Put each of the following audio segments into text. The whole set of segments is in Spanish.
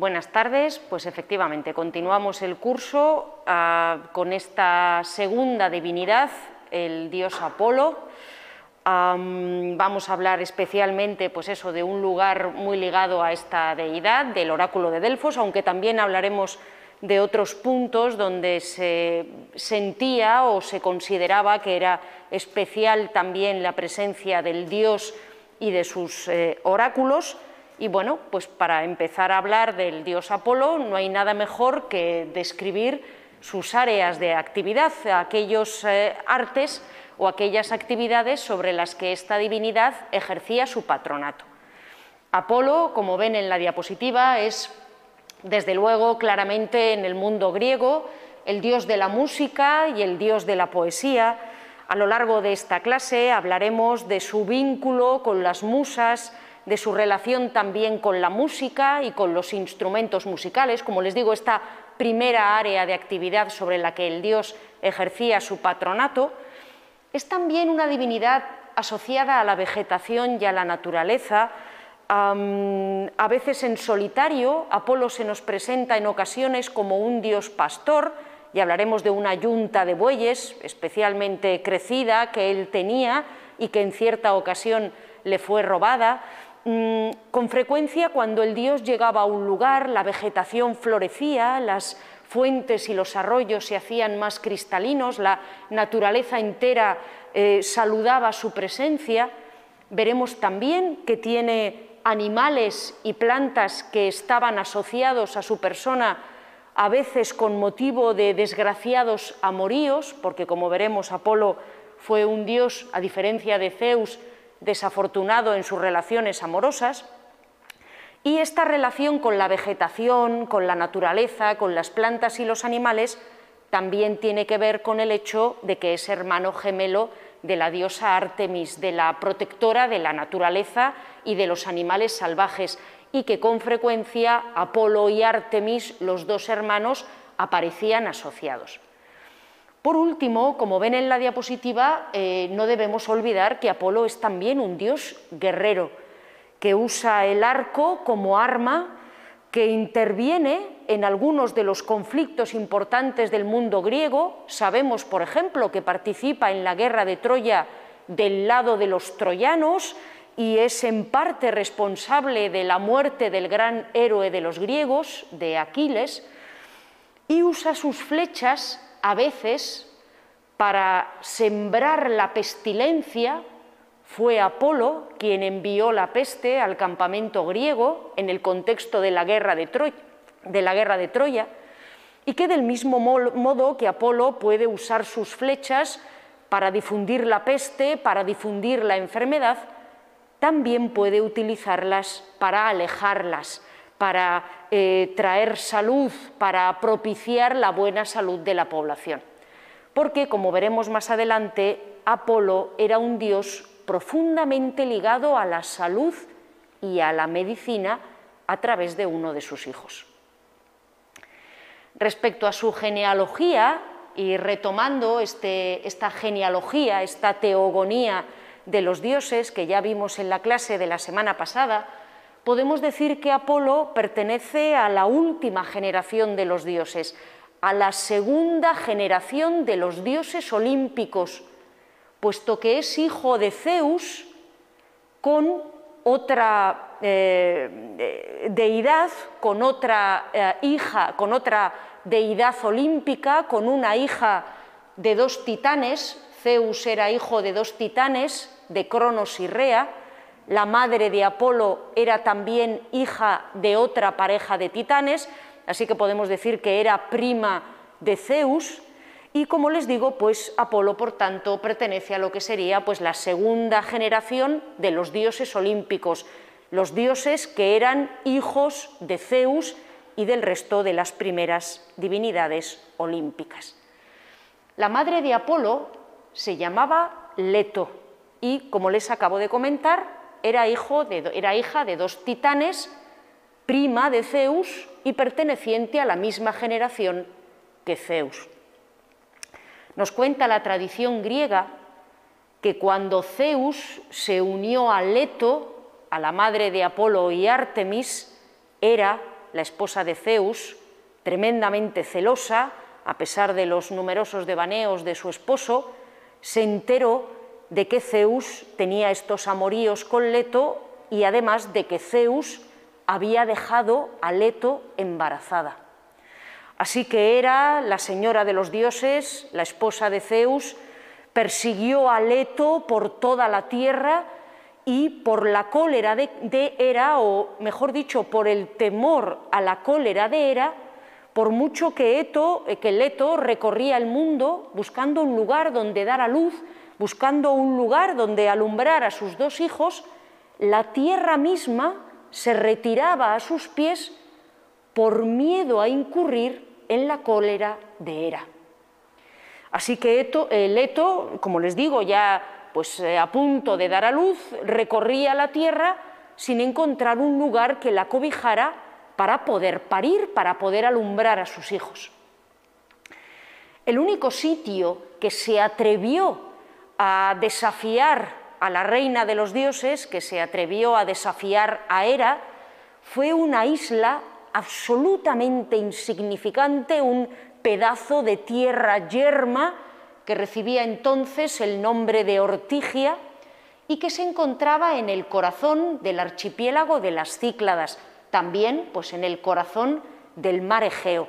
Buenas tardes, pues efectivamente continuamos el curso ah, con esta segunda divinidad, el dios Apolo. vamos a hablar especialmente pues eso, de un lugar muy ligado a esta deidad, del oráculo de Delfos, aunque también hablaremos de otros puntos donde se sentía o se consideraba que era especial también la presencia del dios y de sus eh, oráculos. Y bueno, pues para empezar a hablar del dios Apolo no hay nada mejor que describir sus áreas de actividad, aquellos eh, artes o aquellas actividades sobre las que esta divinidad ejercía su patronato. Apolo, como ven en la diapositiva, es desde luego claramente en el mundo griego el dios de la música y el dios de la poesía. A lo largo de esta clase hablaremos de su vínculo con las musas, de su relación también con la música y con los instrumentos musicales. Como les digo, esta primera área de actividad sobre la que el dios ejercía su patronato es también una divinidad asociada a la vegetación y a la naturaleza. a veces en solitario, Apolo se nos presenta en ocasiones como un dios pastor, y hablaremos de una yunta de bueyes especialmente crecida que él tenía y que en cierta ocasión le fue robada. Mm, con frecuencia cuando el dios llegaba a un lugar, la vegetación florecía, las fuentes y los arroyos se hacían más cristalinos, la naturaleza entera eh, saludaba su presencia. Veremos también que tiene animales y plantas que estaban asociados a su persona, a veces con motivo de desgraciados amoríos, porque como veremos Apolo fue un dios, a diferencia de Zeus, desafortunado en sus relaciones amorosas, y esta relación con la vegetación, con la naturaleza, con las plantas y los animales, también tiene que ver con el hecho de que es hermano gemelo de la diosa Artemis, de la protectora de la naturaleza y de los animales salvajes, y que con frecuencia Apolo y Artemis, los dos hermanos, aparecían asociados. Por último, como ven en la diapositiva, eh, no debemos olvidar que Apolo es también un dios guerrero, que usa el arco como arma, que interviene en algunos de los conflictos importantes del mundo griego. Sabemos, por ejemplo, que participa en la guerra de Troya del lado de los troyanos y es en parte responsable de la muerte del gran héroe de los griegos, de Aquiles, y usa sus flechas a veces para sembrar la pestilencia, fue Apolo quien envió la peste al campamento griego en el contexto de la guerra de Troya, y que del mismo modo que Apolo puede usar sus flechas para difundir la peste, para difundir la enfermedad, también puede utilizarlas para alejarlas, para eh, traer salud, para propiciar la buena salud de la población. Porque, como veremos más adelante, Apolo era un dios profundamente ligado a la salud y a la medicina a través de uno de sus hijos. Respecto a su genealogía, y retomando este, esta genealogía, esta teogonía de los dioses que ya vimos en la clase de la semana pasada, podemos decir que Apolo pertenece a la última generación de los dioses, a la segunda generación de los dioses olímpicos, puesto que es hijo de Zeus con otra eh, deidad, con otra eh, hija, con otra deidad olímpica, con una hija de dos titanes, Zeus era hijo de dos titanes, de Cronos y Rea, la madre de Apolo era también hija de otra pareja de titanes, así que podemos decir que era prima de Zeus, y como les digo, pues Apolo, por tanto, pertenece a lo que sería pues, la segunda generación de los dioses olímpicos, los dioses que eran hijos de Zeus y del resto de las primeras divinidades olímpicas. La madre de Apolo se llamaba Leto y, como les acabo de comentar, era, era hija de dos titanes, prima de Zeus y perteneciente a la misma generación que Zeus. Nos cuenta la tradición griega que cuando Zeus se unió a Leto, a la madre de Apolo y Artemis, era la esposa de Zeus, tremendamente celosa, a pesar de los numerosos devaneos de su esposo, se enteró de que Zeus tenía estos amoríos con Leto y además de que Zeus había dejado a Leto embarazada. Así que era la señora de los dioses, la esposa de Zeus, persiguió a Leto por toda la tierra y por la cólera de, de Hera, o mejor dicho, por el temor a la cólera de Hera, por mucho que, Eto, eh, que Leto recorría el mundo buscando un lugar donde dar a luz, buscando un lugar donde alumbrar a sus dos hijos, la tierra misma se retiraba a sus pies por miedo a incurrir en la cólera de Hera. Así que Eto, como les digo, ya pues, eh, a punto de dar a luz, recorría la tierra sin encontrar un lugar que la cobijara para poder parir, para poder alumbrar a sus hijos. El único sitio que se atrevió a desafiar a la reina de los dioses, que se atrevió a desafiar a Hera, fue una isla absolutamente insignificante, un pedazo de tierra yerma que recibía entonces el nombre de Ortigia y que se encontraba en el corazón del archipiélago de las Cícladas, también pues, en el corazón del mar Egeo.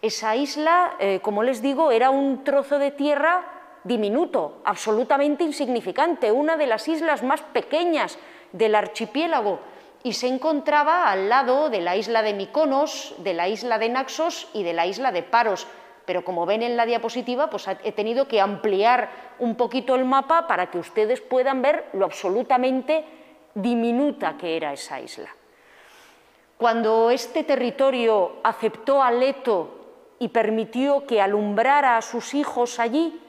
Esa isla, eh, como les digo, era un trozo de tierra diminuto, absolutamente insignificante, una de las islas más pequeñas del archipiélago, y se encontraba al lado de la isla de Miconos, de la isla de Naxos y de la isla de Paros. Pero como ven en la diapositiva, pues he tenido que ampliar un poquito el mapa para que ustedes puedan ver lo absolutamente diminuta que era esa isla. Cuando este territorio aceptó a Leto y permitió que alumbrara a sus hijos allí,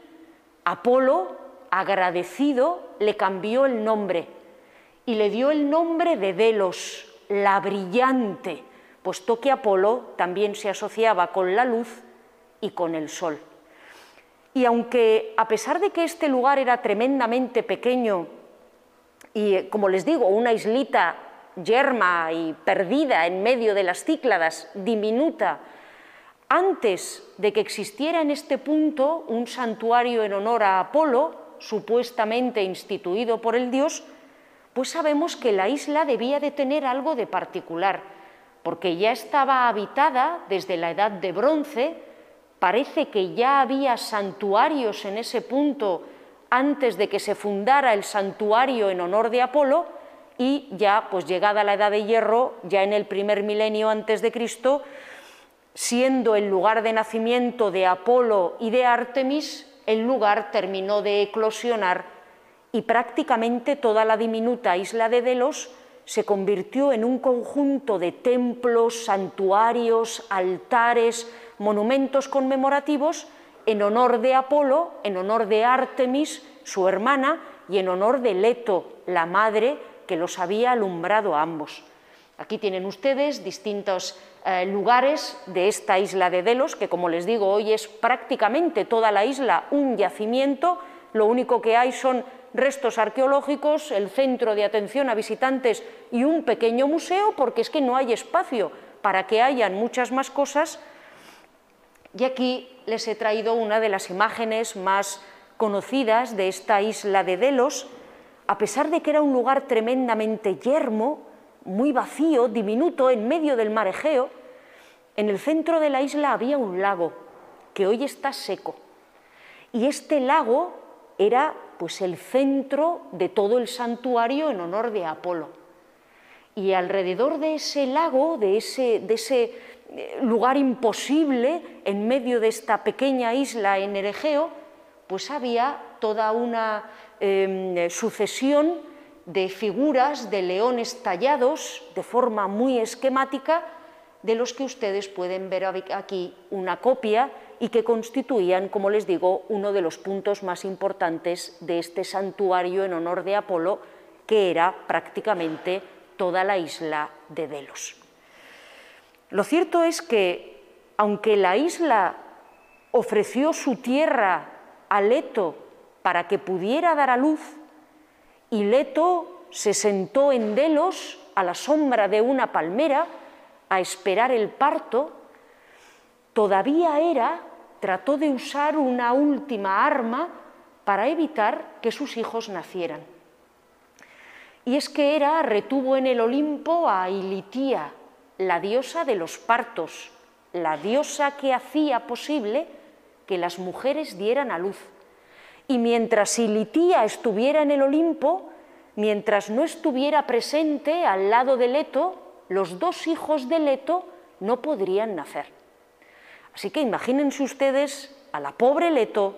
Apolo, agradecido, le cambió el nombre y le dio el nombre de Delos, la brillante, puesto que Apolo también se asociaba con la luz y con el sol. Y aunque a pesar de que este lugar era tremendamente pequeño y, como les digo, una islita yerma y perdida en medio de las Cícladas, diminuta, antes de que existiera en este punto un santuario en honor a Apolo, supuestamente instituido por el dios, pues sabemos que la isla debía de tener algo de particular, porque ya estaba habitada desde la edad de bronce, parece que ya había santuarios en ese punto antes de que se fundara el santuario en honor de Apolo, y ya pues llegada la edad de hierro, ya en el primer milenio antes de Cristo, siendo el lugar de nacimiento de Apolo y de Artemis, el lugar terminó de eclosionar y prácticamente toda la diminuta isla de Delos se convirtió en un conjunto de templos, santuarios, altares, monumentos conmemorativos en honor de Apolo, en honor de Artemis, su hermana, y en honor de Leto, la madre que los había alumbrado a ambos. Aquí tienen ustedes distintos eh, lugares de esta isla de Delos, que como les digo, hoy es prácticamente toda la isla un yacimiento, lo único que hay son restos arqueológicos, el centro de atención a visitantes y un pequeño museo, porque es que no hay espacio para que hayan muchas más cosas. Y aquí les he traído una de las imágenes más conocidas de esta isla de Delos, a pesar de que era un lugar tremendamente yermo, muy vacío, diminuto, en medio del mar Egeo, en el centro de la isla había un lago que hoy está seco. Y este lago era pues el centro de todo el santuario en honor de Apolo. Y alrededor de ese lago, de ese, de ese eh, lugar imposible, en medio de esta pequeña isla en el Egeo, pues había toda una Em, sucesión de figuras de leones tallados de forma muy esquemática, de los que ustedes pueden ver aquí una copia y que constituían, como les digo, uno de los puntos más importantes de este santuario en honor de Apolo, que era prácticamente toda la isla de Delos. Lo cierto es que, aunque la isla ofreció su tierra a Leto para que pudiera dar a luz, y Leto se sentó en Delos a la sombra de una palmera, a esperar el parto, todavía Hera trató de usar una última arma para evitar que sus hijos nacieran. Y es que Hera retuvo en el Olimpo a Ilitía, la diosa de los partos, la diosa que hacía posible que las mujeres dieran a luz. Y mientras Ilitía estuviera en el Olimpo, mientras no estuviera presente al lado de Leto, los dos hijos de Leto no podrían nacer. Así que imagínense ustedes a la pobre Leto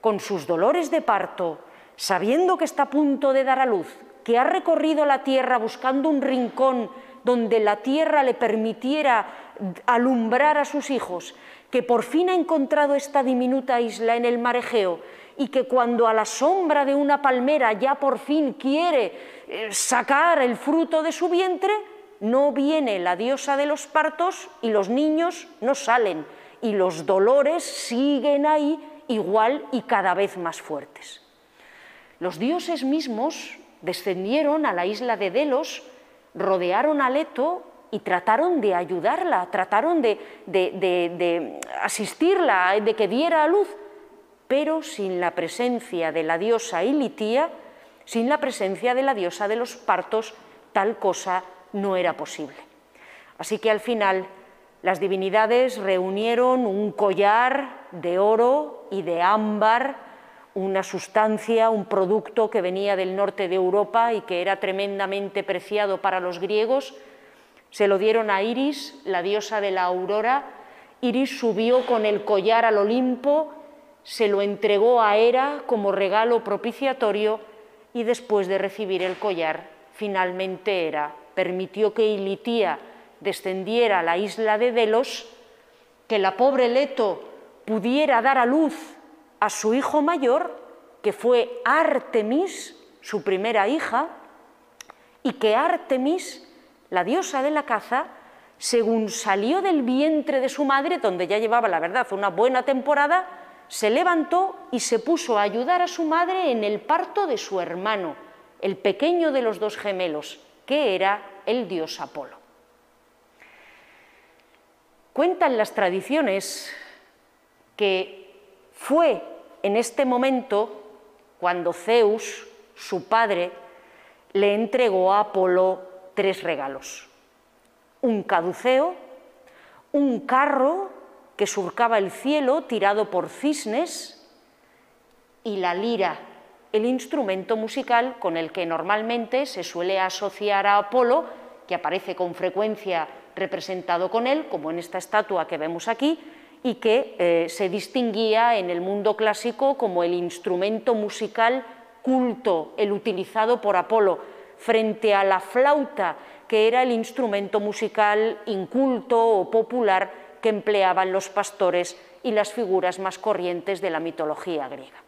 con sus dolores de parto, sabiendo que está a punto de dar a luz, que ha recorrido la tierra buscando un rincón donde la tierra le permitiera alumbrar a sus hijos, que por fin ha encontrado esta diminuta isla en el mar Egeo y que cuando a la sombra de una palmera ya por fin quiere eh, sacar el fruto de su vientre, no viene la diosa de los partos y los niños no salen y los dolores siguen ahí igual y cada vez más fuertes. Los dioses mismos descendieron a la isla de Delos, rodearon a Leto y trataron de ayudarla, trataron de, de, asistirla, de que diera a luz, pero sin la presencia de la diosa Ilitía, sin la presencia de la diosa de los partos, tal cosa no era posible. Así que al final las divinidades reunieron un collar de oro y de ámbar, una sustancia, un producto que venía del norte de Europa y que era tremendamente preciado para los griegos. Se lo dieron a Iris, la diosa de la aurora. Iris subió con el collar al Olimpo, se lo entregó a Hera como regalo propiciatorio y después de recibir el collar, finalmente Hera permitió que Ilitía descendiera a la isla de Delos, que la pobre Leto pudiera dar a luz a su hijo mayor, que fue Artemis, su primera hija, y que Artemis, la diosa de la caza, según salió del vientre de su madre, donde ya llevaba, la verdad, una buena temporada, se levantó y se puso a ayudar a su madre en el parto de su hermano, el pequeño de los dos gemelos, que era el dios Apolo. Cuentan las tradiciones que fue en este momento cuando Zeus, su padre, le entregó a Apolo tres regalos. Un caduceo, un carro que surcaba el cielo tirado por cisnes y la lira, el instrumento musical con el que normalmente se suele asociar a Apolo, que aparece con frecuencia representado con él, como en esta estatua que vemos aquí, y que eh, se distinguía en el mundo clásico como el instrumento musical culto, el utilizado por Apolo, frente a la flauta, que era el instrumento musical inculto o popular que empleaban los pastores y las figuras más corrientes de la mitología griega.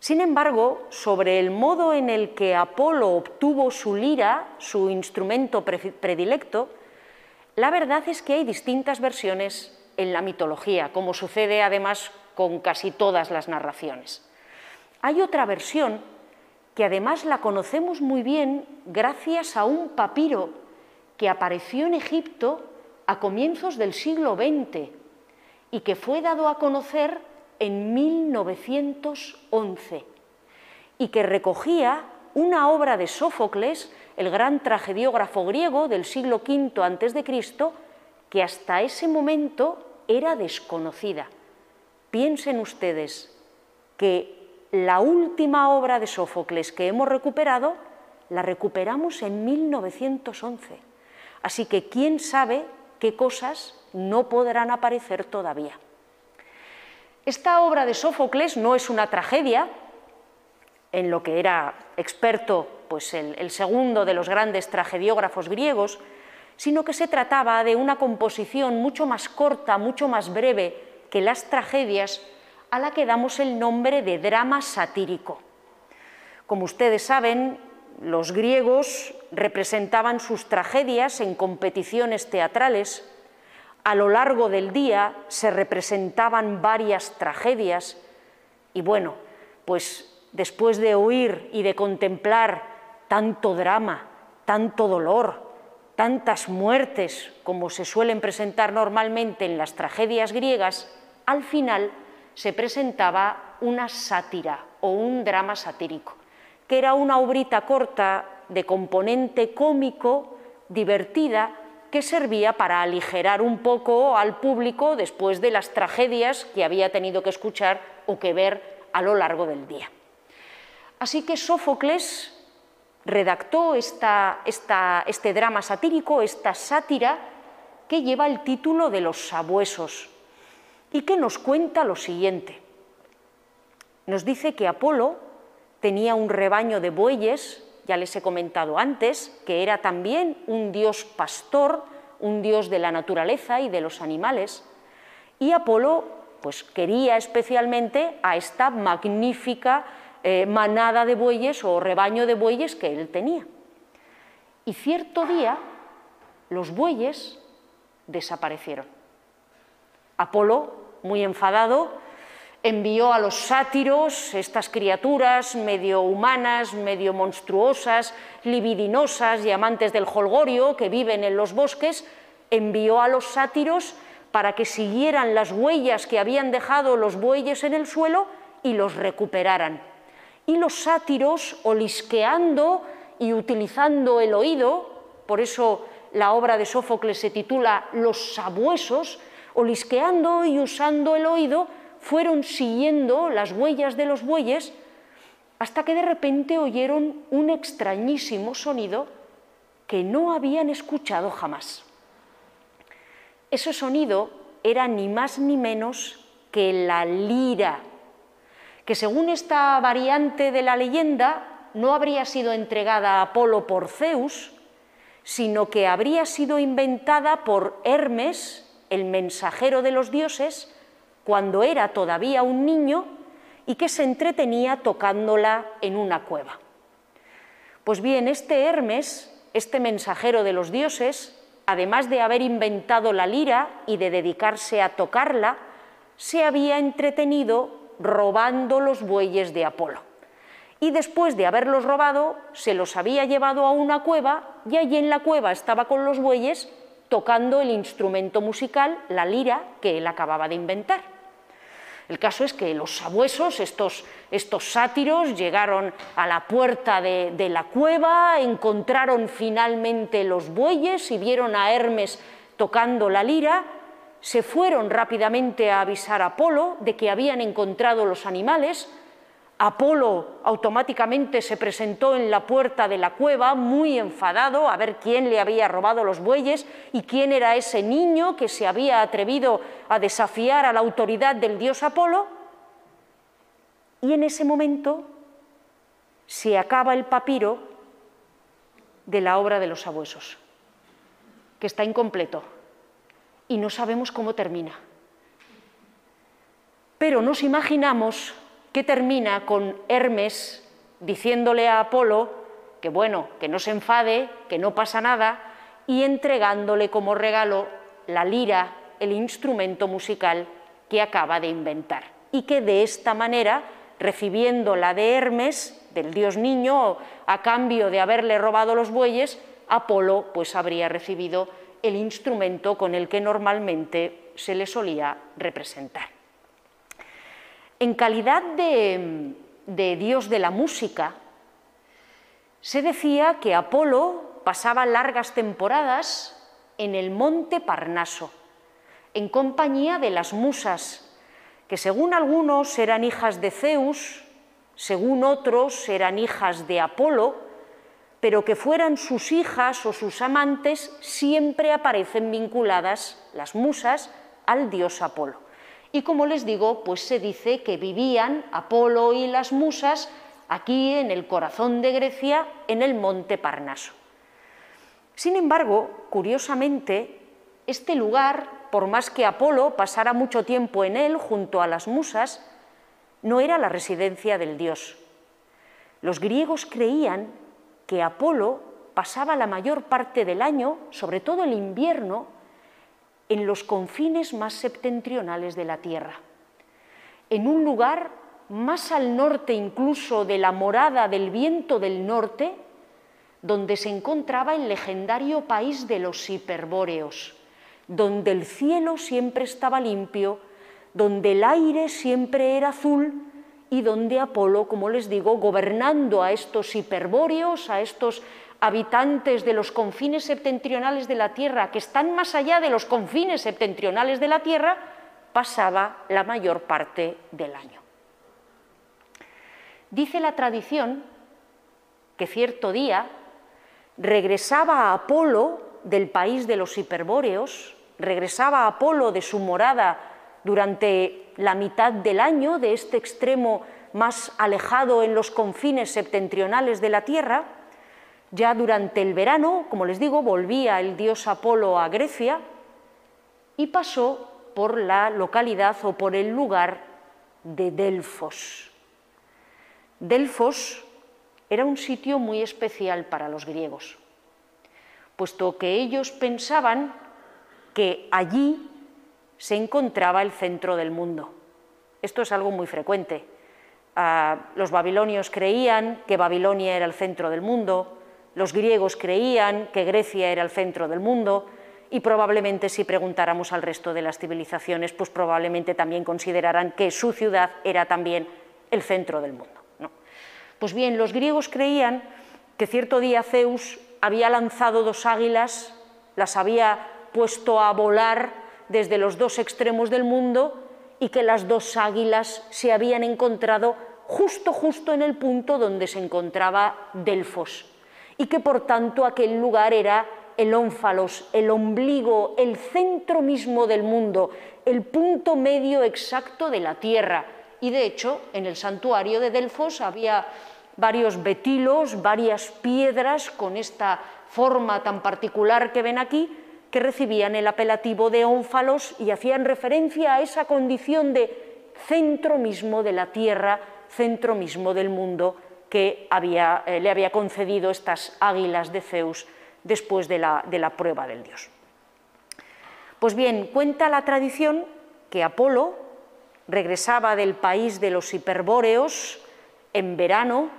Sin embargo, sobre el modo en el que Apolo obtuvo su lira, su instrumento predilecto, la verdad es que hay distintas versiones en la mitología, como sucede además con casi todas las narraciones. Hay otra versión que además la conocemos muy bien gracias a un papiro que apareció en Egipto a comienzos del siglo XX y que fue dado a conocer en 1911 y que recogía una obra de Sófocles, el gran tragediógrafo griego del siglo V a.C., que hasta ese momento era desconocida. Piensen ustedes que la última obra de Sófocles que hemos recuperado la recuperamos en 1911. Así que quién sabe qué cosas no podrán aparecer todavía. Esta obra de Sófocles no es una tragedia, en lo que era experto pues el, segundo de los grandes tragediógrafos griegos, sino que se trataba de una composición mucho más corta, mucho más breve que las tragedias, a la que damos el nombre de drama satírico. Como ustedes saben, los griegos representaban sus tragedias en competiciones teatrales, a lo largo del día se representaban varias tragedias. Y bueno, pues después de oír y de contemplar tanto drama, tanto dolor, tantas muertes como se suelen presentar normalmente en las tragedias griegas, al final se presentaba una sátira o un drama satírico, que era una obrita corta de componente cómico, divertida, que servía para aligerar un poco al público después de las tragedias que había tenido que escuchar o que ver a lo largo del día. Así que Sófocles redactó este drama satírico, esta sátira, que lleva el título de Los Sabuesos y que nos cuenta lo siguiente. Nos dice que Apolo tenía un rebaño de bueyes, ya les he comentado antes, que era también un dios pastor, un dios de la naturaleza y de los animales, y Apolo pues quería especialmente a esta magnífica eh, manada de bueyes o rebaño de bueyes que él tenía. Y cierto día los bueyes desaparecieron. Apolo, muy enfadado, envió a los sátiros, estas criaturas medio humanas, medio monstruosas, libidinosas y amantes del holgorio que viven en los bosques, envió a los sátiros para que siguieran las huellas que habían dejado los bueyes en el suelo y los recuperaran. Y los sátiros, olisqueando y utilizando el oído, por eso la obra de Sófocles se titula Los sabuesos, olisqueando y usando el oído, fueron siguiendo las huellas de los bueyes hasta que de repente oyeron un extrañísimo sonido que no habían escuchado jamás. Ese sonido era ni más ni menos que la lira que según esta variante de la leyenda no habría sido entregada a Apolo por Zeus, sino que habría sido inventada por Hermes, el mensajero de los dioses, cuando era todavía un niño y que se entretenía tocándola en una cueva. Pues bien, este Hermes, este mensajero de los dioses, además de haber inventado la lira y de dedicarse a tocarla, se había entretenido robando los bueyes de Apolo. Y después de haberlos robado, se los había llevado a una cueva y allí en la cueva estaba con los bueyes tocando el instrumento musical, la lira, que él acababa de inventar. El caso es que los sabuesos, estos, estos sátiros, llegaron a la puerta de, de la cueva, encontraron finalmente los bueyes y vieron a Hermes tocando la lira se fueron rápidamente a avisar a Apolo de que habían encontrado los animales. Apolo automáticamente se presentó en la puerta de la cueva, muy enfadado, a ver quién le había robado los bueyes y quién era ese niño que se había atrevido a desafiar a la autoridad del dios Apolo. Y en ese momento se acaba el papiro de la obra de los sabuesos, que está incompleto y no sabemos cómo termina. Pero nos imaginamos que termina con Hermes diciéndole a Apolo que bueno, que no se enfade, que no pasa nada, y entregándole como regalo la lira, el instrumento musical que acaba de inventar. Y que de esta manera, recibiendo la de Hermes, del dios niño, a cambio de haberle robado los bueyes, Apolo pues habría recibido el instrumento con el que normalmente se le solía representar. En calidad de, dios de la música, se decía que Apolo pasaba largas temporadas en el monte Parnaso, en compañía de las musas, que según algunos eran hijas de Zeus, según otros eran hijas de Apolo, pero que fueran sus hijas o sus amantes, siempre aparecen vinculadas las musas al dios Apolo. Y como les digo, pues se dice que vivían Apolo y las musas aquí en el corazón de Grecia, en el monte Parnaso. Sin embargo, curiosamente, este lugar, por más que Apolo pasara mucho tiempo en él junto a las musas, no era la residencia del dios. Los griegos creían que Apolo pasaba la mayor parte del año, sobre todo el invierno, en los confines más septentrionales de la Tierra, en un lugar más al norte incluso de la morada del viento del norte, donde se encontraba el legendario país de los hiperbóreos, donde el cielo siempre estaba limpio, donde el aire siempre era azul y donde Apolo, como les digo, gobernando a estos hiperbóreos, a estos habitantes de los confines septentrionales de la Tierra, que están más allá de los confines septentrionales de la Tierra, pasaba la mayor parte del año. Dice la tradición que cierto día regresaba Apolo del país de los hiperbóreos, regresaba Apolo de su morada durante la mitad del año, de este extremo más alejado en los confines septentrionales de la Tierra, ya durante el verano, como les digo, volvía el dios Apolo a Grecia y pasó por la localidad o por el lugar de Delfos. Delfos era un sitio muy especial para los griegos, puesto que ellos pensaban que allí se encontraba el centro del mundo. Esto es algo muy frecuente. Ah, los babilonios creían que Babilonia era el centro del mundo, los griegos creían que Grecia era el centro del mundo, y probablemente si preguntáramos al resto de las civilizaciones, pues probablemente también considerarán que su ciudad era también el centro del mundo. Pues bien, los griegos creían que cierto día Zeus había lanzado dos águilas, las había puesto a volar desde los dos extremos del mundo y que las dos águilas se habían encontrado justo, justo en el punto donde se encontraba Delfos y que por tanto aquel lugar era el ónfalos, el ombligo, el centro mismo del mundo, el punto medio exacto de la tierra. Y de hecho, en el santuario de Delfos había varios betilos, varias piedras con esta forma tan particular que ven aquí, que recibían el apelativo de ónfalos y hacían referencia a esa condición de centro mismo de la tierra, centro mismo del mundo que eh, le había concedido estas águilas de Zeus después de la, de la prueba del dios. Pues bien, cuenta la tradición que Apolo regresaba del país de los hiperbóreos en verano,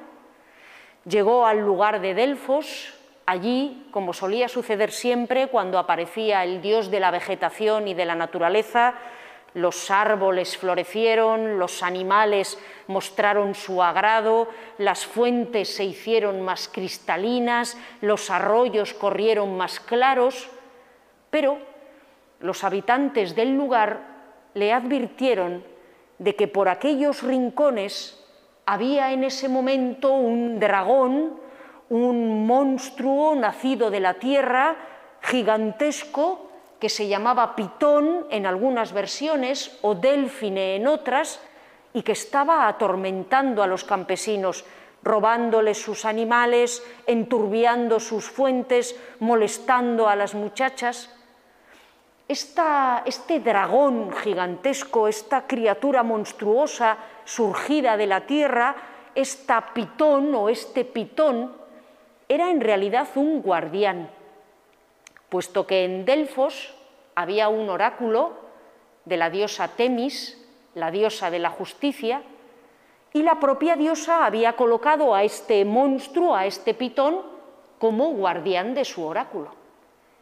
llegó al lugar de Delfos, allí, como solía suceder siempre cuando aparecía el dios de la vegetación y de la naturaleza, los árboles florecieron, los animales mostraron su agrado, las fuentes se hicieron más cristalinas, los arroyos corrieron más claros, pero los habitantes del lugar le advirtieron de que por aquellos rincones había en ese momento un dragón, un monstruo nacido de la tierra, gigantesco, que se llamaba Pitón en algunas versiones o Delfine en otras, y que estaba atormentando a los campesinos, robándoles sus animales, enturbiando sus fuentes, molestando a las muchachas. este dragón gigantesco, esta criatura monstruosa surgida de la tierra, esta pitón o este pitón, era en realidad un guardián puesto que en Delfos había un oráculo de la diosa Temis, la diosa de la justicia, y la propia diosa había colocado a este monstruo, a este pitón, como guardián de su oráculo.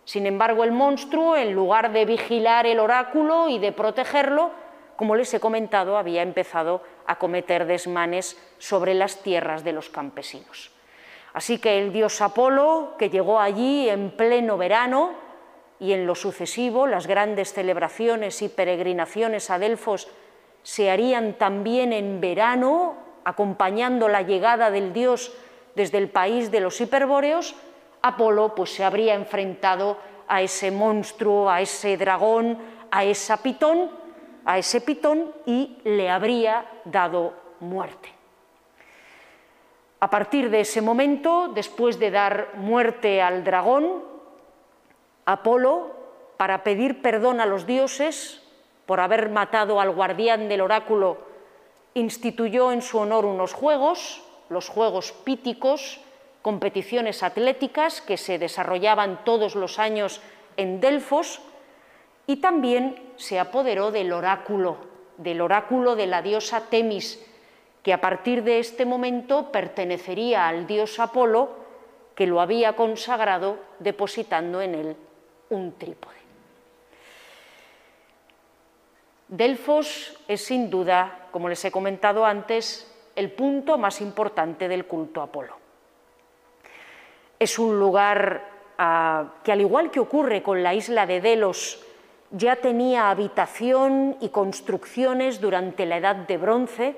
Sin embargo, el monstruo, en lugar de vigilar el oráculo y de protegerlo, como les he comentado, había empezado a cometer desmanes sobre las tierras de los campesinos. Así que el dios Apolo, que llegó allí en pleno verano, y en lo sucesivo las grandes celebraciones y peregrinaciones a Delfos se harían también en verano, acompañando la llegada del dios desde el país de los hiperbóreos, Apolo pues se habría enfrentado a ese monstruo, a ese dragón, a esa pitón, a ese pitón y le habría dado muerte. A partir de ese momento, después de dar muerte al dragón, Apolo, para pedir perdón a los dioses por haber matado al guardián del oráculo, instituyó en su honor unos juegos, los Juegos Píticos, competiciones atléticas que se desarrollaban todos los años en Delfos, y también se apoderó del oráculo, del oráculo de la diosa Temis, que a partir de este momento pertenecería al dios Apolo, que lo había consagrado depositando en él un trípode. Delfos es sin duda, como les he comentado antes, el punto más importante del culto a Apolo. Es un lugar ah, que, al igual que ocurre con la isla de Delos, ya tenía habitación y construcciones durante la Edad de Bronce.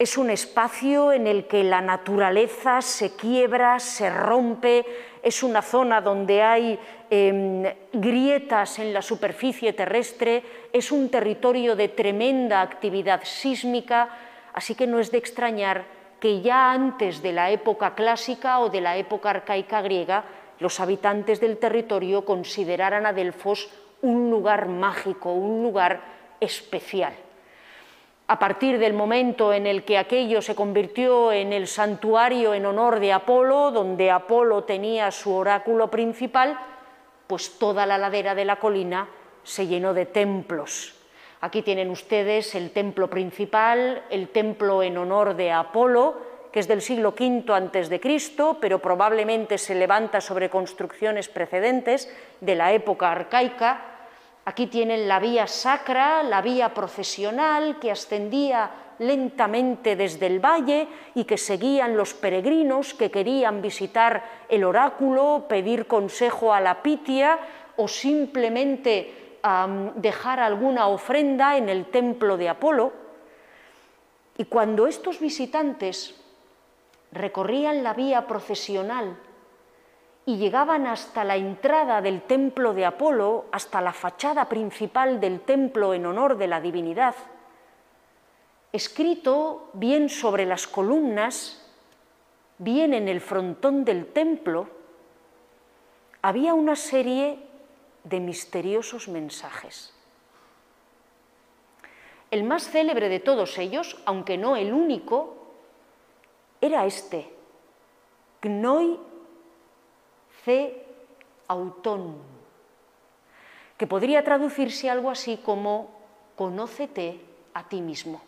Es un espacio en el que la naturaleza se quiebra, se rompe, es una zona donde hay em, grietas en la superficie terrestre, es un territorio de tremenda actividad sísmica, así que no es de extrañar que ya antes de la época clásica o de la época arcaica griega, los habitantes del territorio consideraran a Delfos un lugar mágico, un lugar especial. A partir del momento en el que aquello se convirtió en el santuario en honor de Apolo, donde Apolo tenía su oráculo principal, pues toda la ladera de la colina se llenó de templos, Aquí tienen ustedes el templo principal, el templo en honor de Apolo, que es del siglo V antes de Cristo, pero probablemente se levanta sobre construcciones precedentes de la época arcaica. Aquí tienen la vía sacra, la vía procesional que ascendía lentamente desde el valle y que seguían los peregrinos que querían visitar el oráculo, pedir consejo a la Pitia o simplemente dejar alguna ofrenda en el templo de Apolo. Y cuando estos visitantes recorrían la vía procesional y llegaban hasta la entrada del templo de Apolo, hasta la fachada principal del templo en honor de la divinidad, escrito bien sobre las columnas, bien en el frontón del templo, había una serie de misteriosos mensajes. El más célebre de todos ellos, aunque no el único, era este, Gnoi ce auton, que podría traducirse algo así como conócete a ti mismo.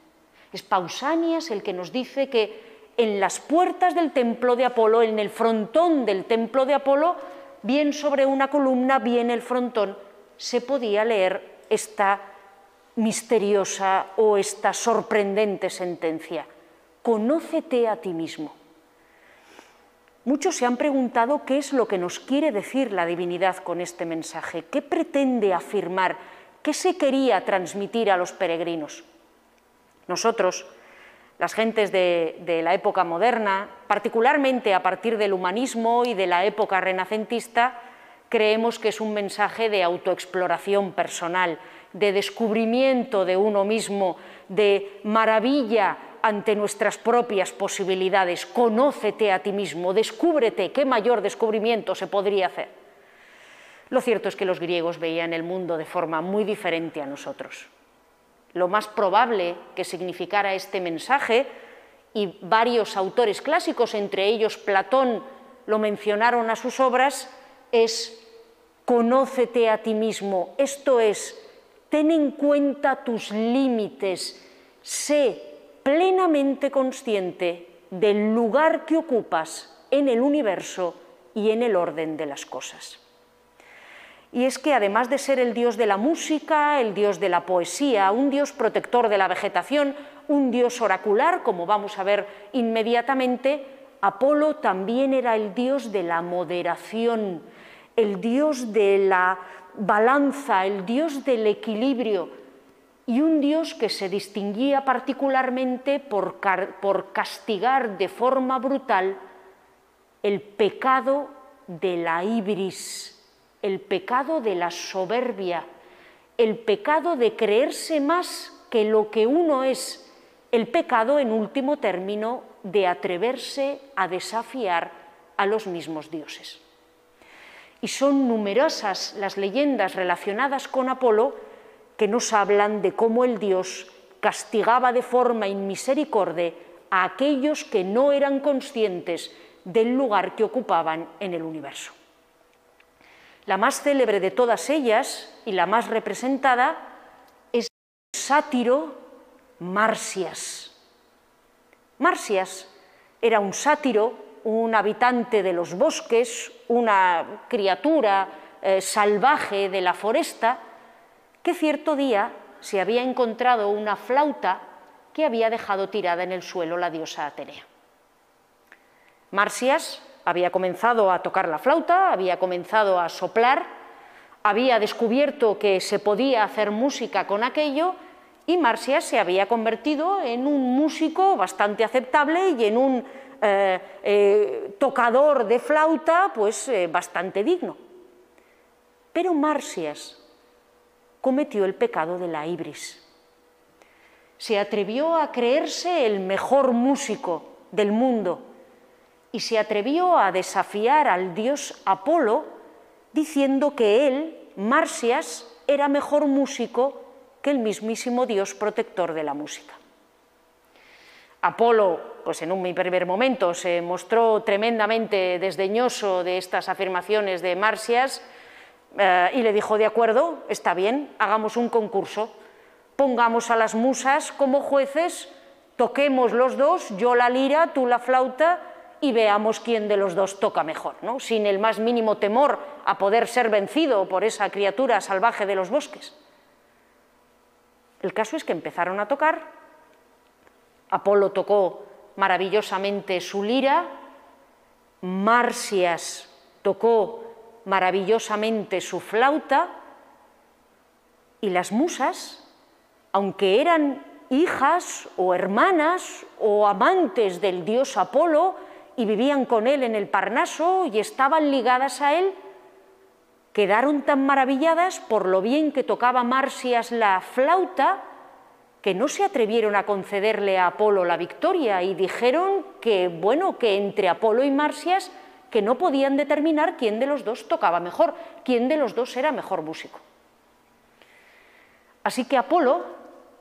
Es Pausanias el que nos dice que en las puertas del templo de Apolo, en el frontón del templo de Apolo, bien sobre una columna, bien el frontón, se podía leer esta misteriosa o esta sorprendente sentencia. Conócete a ti mismo. Muchos se han preguntado qué es lo que nos quiere decir la divinidad con este mensaje, qué pretende afirmar, qué se quería transmitir a los peregrinos. Nosotros, las gentes de, la época moderna, particularmente a partir del humanismo y de la época renacentista, creemos que es un mensaje de autoexploración personal, de descubrimiento de uno mismo, de maravilla ante nuestras propias posibilidades. Conócete a ti mismo, descúbrete qué mayor descubrimiento se podría hacer. Lo cierto es que los griegos veían el mundo de forma muy diferente a nosotros lo más probable que significara este mensaje, y varios autores clásicos, entre ellos Platón, lo mencionaron a sus obras, es conócete a ti mismo, esto es, ten en cuenta tus límites, sé plenamente consciente del lugar que ocupas en el universo y en el orden de las cosas. Y es que además de ser el dios de la música, el dios de la poesía, un dios protector de la vegetación, un dios oracular, como vamos a ver inmediatamente, Apolo también era el dios de la moderación, el dios de la balanza, el dios del equilibrio y un dios que se distinguía particularmente por, por castigar de forma brutal el pecado de la ibris, el pecado de la soberbia, el pecado de creerse más que lo que uno es, el pecado, en último término, de atreverse a desafiar a los mismos dioses. Y son numerosas las leyendas relacionadas con Apolo que nos hablan de cómo el dios castigaba de forma inmisericordia a aquellos que no eran conscientes del lugar que ocupaban en el universo. La más célebre de todas ellas y la más representada es el sátiro Marsias. Marsias era un sátiro un habitante de los bosques, una criatura eh, salvaje de la foresta, que cierto día se había encontrado una flauta que había dejado tirada en el suelo la diosa Atenea. Marsias había comenzado a tocar la flauta, había comenzado a soplar, había descubierto que se podía hacer música con aquello y Marsias se había convertido en un músico bastante aceptable y en un eh, eh, tocador de flauta pues eh, bastante digno. Pero Marsias cometió el pecado de la ibris. Se atrevió a creerse el mejor músico del mundo y se atrevió a desafiar al dios Apolo diciendo que él, Marsias, era mejor músico que el mismísimo dios protector de la música. Apolo, pues en un primer momento, se mostró tremendamente desdeñoso de estas afirmaciones de Marsias eh, y le dijo, de acuerdo, está bien, hagamos un concurso, pongamos a las musas como jueces, toquemos los dos, yo la lira, tú la flauta, y veamos quién de los dos toca mejor, ¿no? sin el más mínimo temor a poder ser vencido por esa criatura salvaje de los bosques. El caso es que empezaron a tocar, Apolo tocó maravillosamente su lira, Marsias tocó maravillosamente su flauta y las musas, aunque eran hijas o hermanas o amantes del dios Apolo, y vivían con él en el Parnaso y estaban ligadas a él, quedaron tan maravilladas por lo bien que tocaba Marsias la flauta que no se atrevieron a concederle a Apolo la victoria y dijeron que, bueno, que entre Apolo y Marsias que no podían determinar quién de los dos tocaba mejor, quién de los dos era mejor músico. Así que Apolo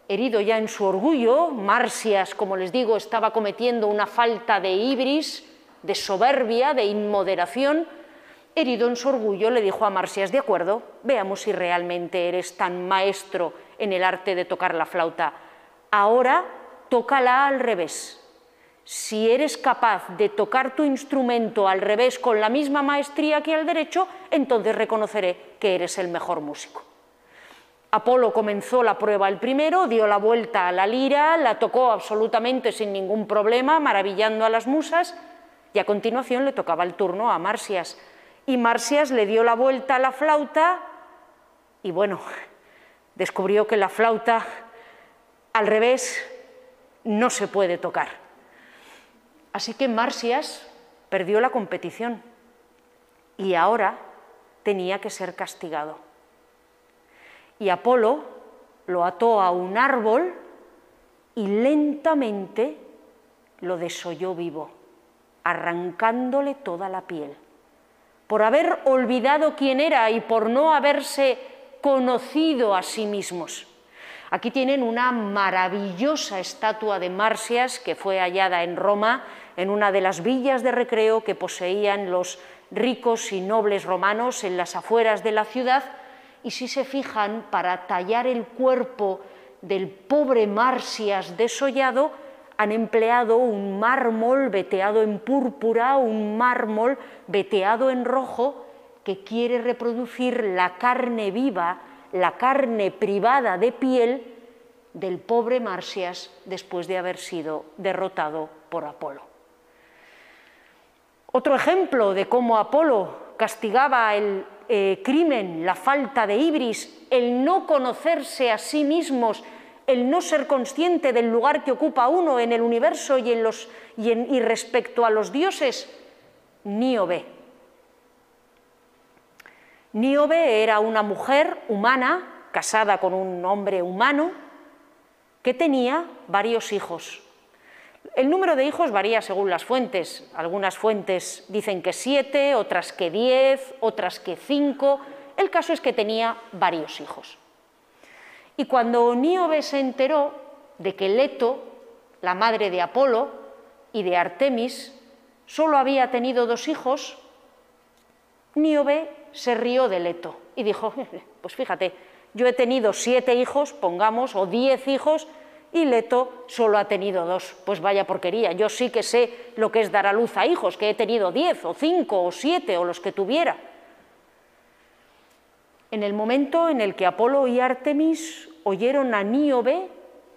herido ya en su orgullo, Marsias, como les digo, estaba cometiendo una falta de ibris, de soberbia, de inmoderación, herido en su orgullo, le dijo a Marsias, de acuerdo, veamos si realmente eres tan maestro en el arte de tocar la flauta. Ahora tócala al revés. Si eres capaz de tocar tu instrumento al revés con la misma maestría que al derecho, entonces reconoceré que eres el mejor músico. Apolo comenzó la prueba el primero, dio la vuelta a la lira, la tocó absolutamente sin ningún problema, maravillando a las musas, y a continuación le tocaba el turno a Marsias. Y Marsias le dio la vuelta a la flauta y bueno, descubrió que la flauta al revés no se puede tocar. Así que Marsias perdió la competición y ahora tenía que ser castigado y Apolo lo ató a un árbol y lentamente lo desolló vivo, arrancándole toda la piel. Por haber olvidado quién era y por no haberse conocido a sí mismos. Aquí tienen una maravillosa estatua de Marsias que fue hallada en Roma, en una de las villas de recreo que poseían los ricos y nobles romanos en las afueras de la ciudad, y si se fijan, para tallar el cuerpo del pobre Marsias desollado, han empleado un mármol veteado en púrpura, un mármol veteado en rojo, que quiere reproducir la carne viva, la carne privada de piel del pobre Marsias después de haber sido derrotado por Apolo. Otro ejemplo de cómo Apolo castigaba el eh, crimen, la falta de ibris, el no conocerse a sí mismos, el no ser consciente del lugar que ocupa uno en el universo y, en los, y, respecto a los dioses, Níobe. Níobe era una mujer humana, casada con un hombre humano, que tenía varios hijos. El número de hijos varía según las fuentes. Algunas fuentes dicen que siete, otras que diez, otras que cinco. El caso es que tenía varios hijos. Y cuando Níobe se enteró de que Leto, la madre de Apolo y de Artemis, solo había tenido dos hijos, Níobe se rió de Leto y dijo, pues fíjate, yo he tenido siete hijos, pongamos, o diez hijos, y Leto solo ha tenido dos. Pues vaya porquería, yo sí que sé lo que es dar a luz a hijos, que he tenido diez o cinco o siete o los que tuviera. En el momento en el que Apolo y Artemis oyeron a Níobe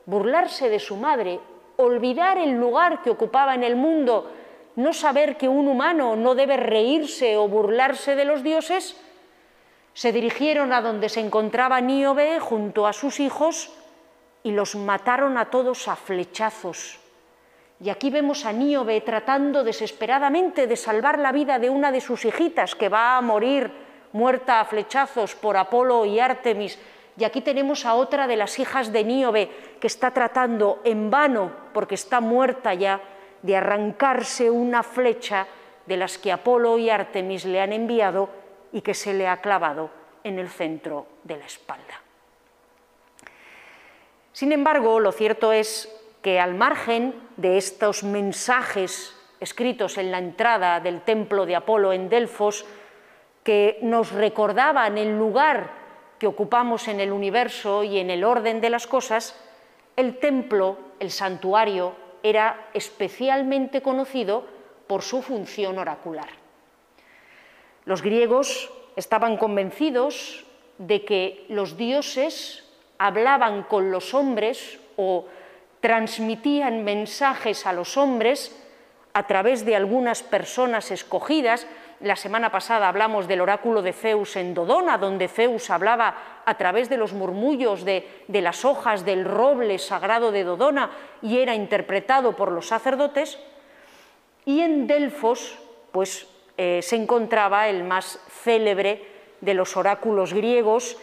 burlarse de su madre, olvidar el lugar que ocupaba en el mundo, no saber que un humano no debe reírse o burlarse de los dioses, se dirigieron a donde se encontraba Níobe junto a sus hijos y los mataron a todos a flechazos. Y aquí vemos a Níobe tratando desesperadamente de salvar la vida de una de sus hijitas que va a morir muerta a flechazos por Apolo y Artemis. Y aquí tenemos a otra de las hijas de Níobe que está tratando en vano, porque está muerta ya, de arrancarse una flecha de las que Apolo y Artemis le han enviado y que se le ha clavado en el centro de la espalda. Sin embargo, lo cierto es que al margen de estos mensajes escritos en la entrada del templo de Apolo en Delfos, que nos recordaban el lugar que ocupamos en el universo y en el orden de las cosas, el templo, el santuario, era especialmente conocido por su función oracular. Los griegos estaban convencidos de que los dioses hablaban con los hombres o transmitían mensajes a los hombres a través de algunas personas escogidas. La semana pasada hablamos del oráculo de Zeus en Dodona, donde Zeus hablaba a través de los murmullos de, las hojas del roble sagrado de Dodona y era interpretado por los sacerdotes. Y en Delfos, pues eh, se encontraba el más célebre de los oráculos griegos,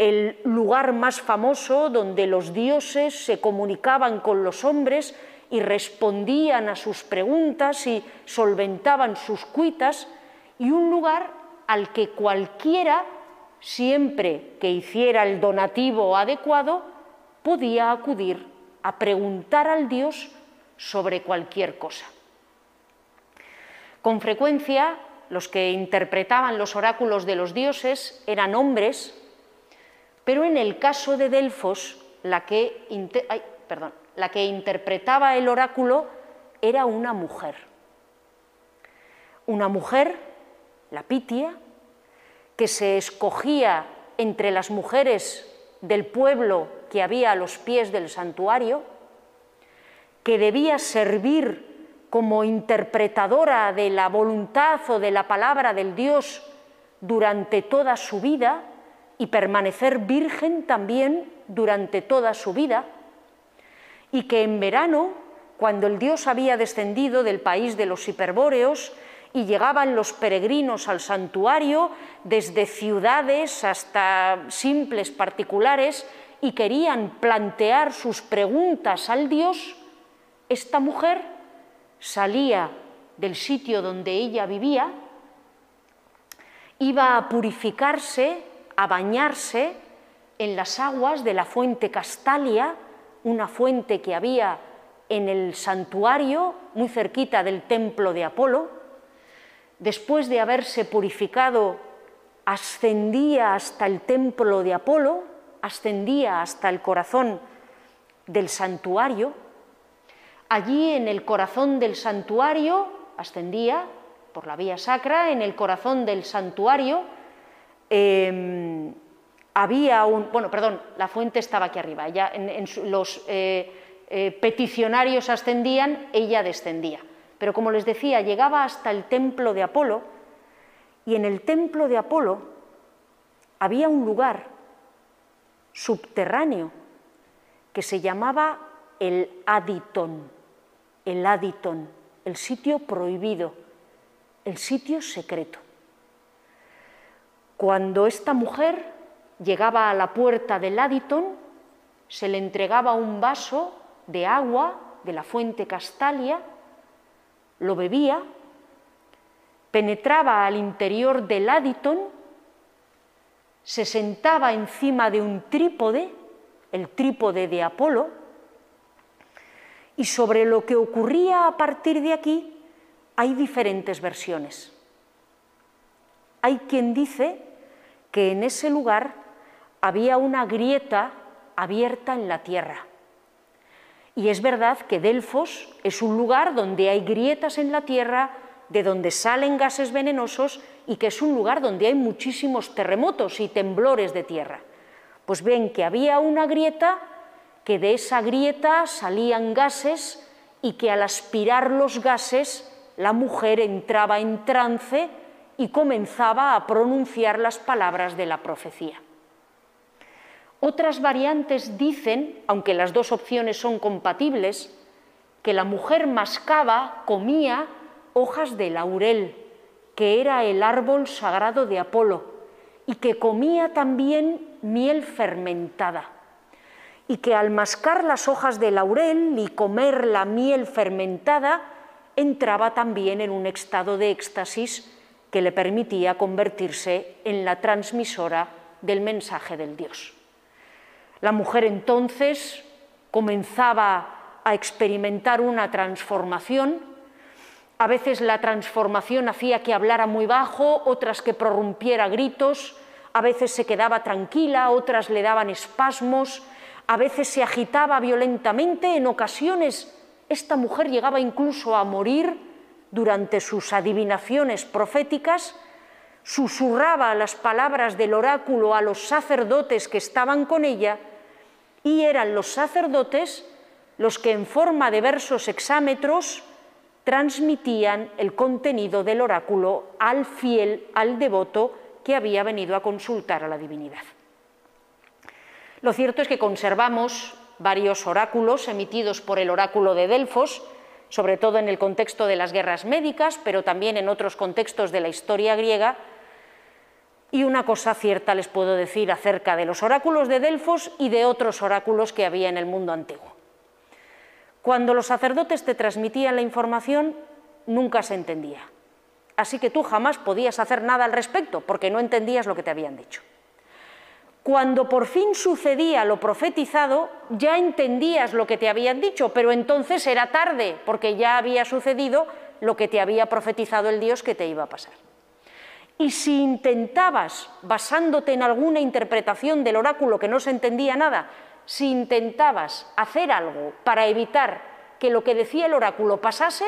el lugar más famoso donde los dioses se comunicaban con los hombres y respondían a sus preguntas y solventaban sus cuitas, y un lugar al que cualquiera, siempre que hiciera el donativo adecuado, podía acudir a preguntar al Dios sobre cualquier cosa. Con frecuencia, los que interpretaban los oráculos de los dioses eran hombres pero en el caso de Delfos, la que, la que interpretaba el oráculo era una mujer. Una mujer, la Pitia, que se escogía entre las mujeres del pueblo que había a los pies del santuario, que debía servir como interpretadora de la voluntad o de la palabra del Dios durante toda su vida y permanecer virgen también durante toda su vida, y que en verano, cuando el dios había descendido del país de los hiperbóreos y llegaban los peregrinos al santuario desde ciudades hasta simples particulares y querían plantear sus preguntas al dios, esta mujer salía del sitio donde ella vivía, iba a purificarse a bañarse en las aguas de la fuente Castalia, una fuente que había en el santuario muy cerquita del templo de Apolo. Después de haberse purificado, ascendía hasta el templo de Apolo, ascendía hasta el corazón del santuario. Allí en el corazón del santuario, ascendía por la vía sacra, en el corazón del santuario, Em, había un, bueno, perdón, la fuente estaba aquí arriba, en, los eh, eh, peticionarios ascendían, ella descendía. Pero como les decía, llegaba hasta el templo de Apolo y en el templo de Apolo había un lugar subterráneo que se llamaba el Aditón, el Aditón, el sitio prohibido, el sitio secreto. Cuando esta mujer llegaba a la puerta del Aditon, se le entregaba un vaso de agua de la fuente Castalia, lo bebía, penetraba al interior del Aditon, se sentaba encima de un trípode, el trípode de Apolo, y sobre lo que ocurría a partir de aquí hay diferentes versiones. Hay quien dice que en ese lugar había una grieta abierta en la tierra Y es verdad que Delfos es un lugar donde hay grietas en la tierra, de donde salen gases venenosos y que es un lugar donde hay muchísimos terremotos y temblores de tierra. Pues ven que había una grieta, que de esa grieta salían gases y que al aspirar los gases la mujer entraba en trance y comenzaba a pronunciar las palabras de la profecía. Otras variantes dicen, aunque las dos opciones son compatibles, que la mujer mascaba, comía hojas de laurel, que era el árbol sagrado de Apolo, y que comía también miel fermentada, y que al mascar las hojas de laurel y comer la miel fermentada, entraba también en un estado de éxtasis que le permitía convertirse en la transmisora del mensaje del Dios. La mujer entonces comenzaba a experimentar una transformación. A veces la transformación hacía que hablara muy bajo, otras que prorrumpiera gritos, a veces se quedaba tranquila, otras le daban espasmos, a veces se agitaba violentamente, en ocasiones esta mujer llegaba incluso a morir durante sus adivinaciones proféticas, susurraba las palabras del oráculo a los sacerdotes que estaban con ella y eran los sacerdotes los que en forma de versos exámetros transmitían el contenido del oráculo al fiel, al devoto que había venido a consultar a la divinidad. Lo cierto es que conservamos varios oráculos emitidos por el oráculo de Delfos, sobre todo en el contexto de las guerras médicas, pero también en otros contextos de la historia griega, y una cosa cierta les puedo decir acerca de los oráculos de Delfos y de otros oráculos que había en el mundo antiguo. Cuando los sacerdotes te transmitían la información, nunca se entendía. Así que tú jamás podías hacer nada al respecto, porque no entendías lo que te habían dicho. Cuando por fin sucedía lo profetizado, ya entendías lo que te habían dicho, pero entonces era tarde, porque ya había sucedido lo que te había profetizado el Dios que te iba a pasar. Y si intentabas, basándote en alguna interpretación del oráculo que no se entendía nada, si intentabas hacer algo para evitar que lo que decía el oráculo pasase,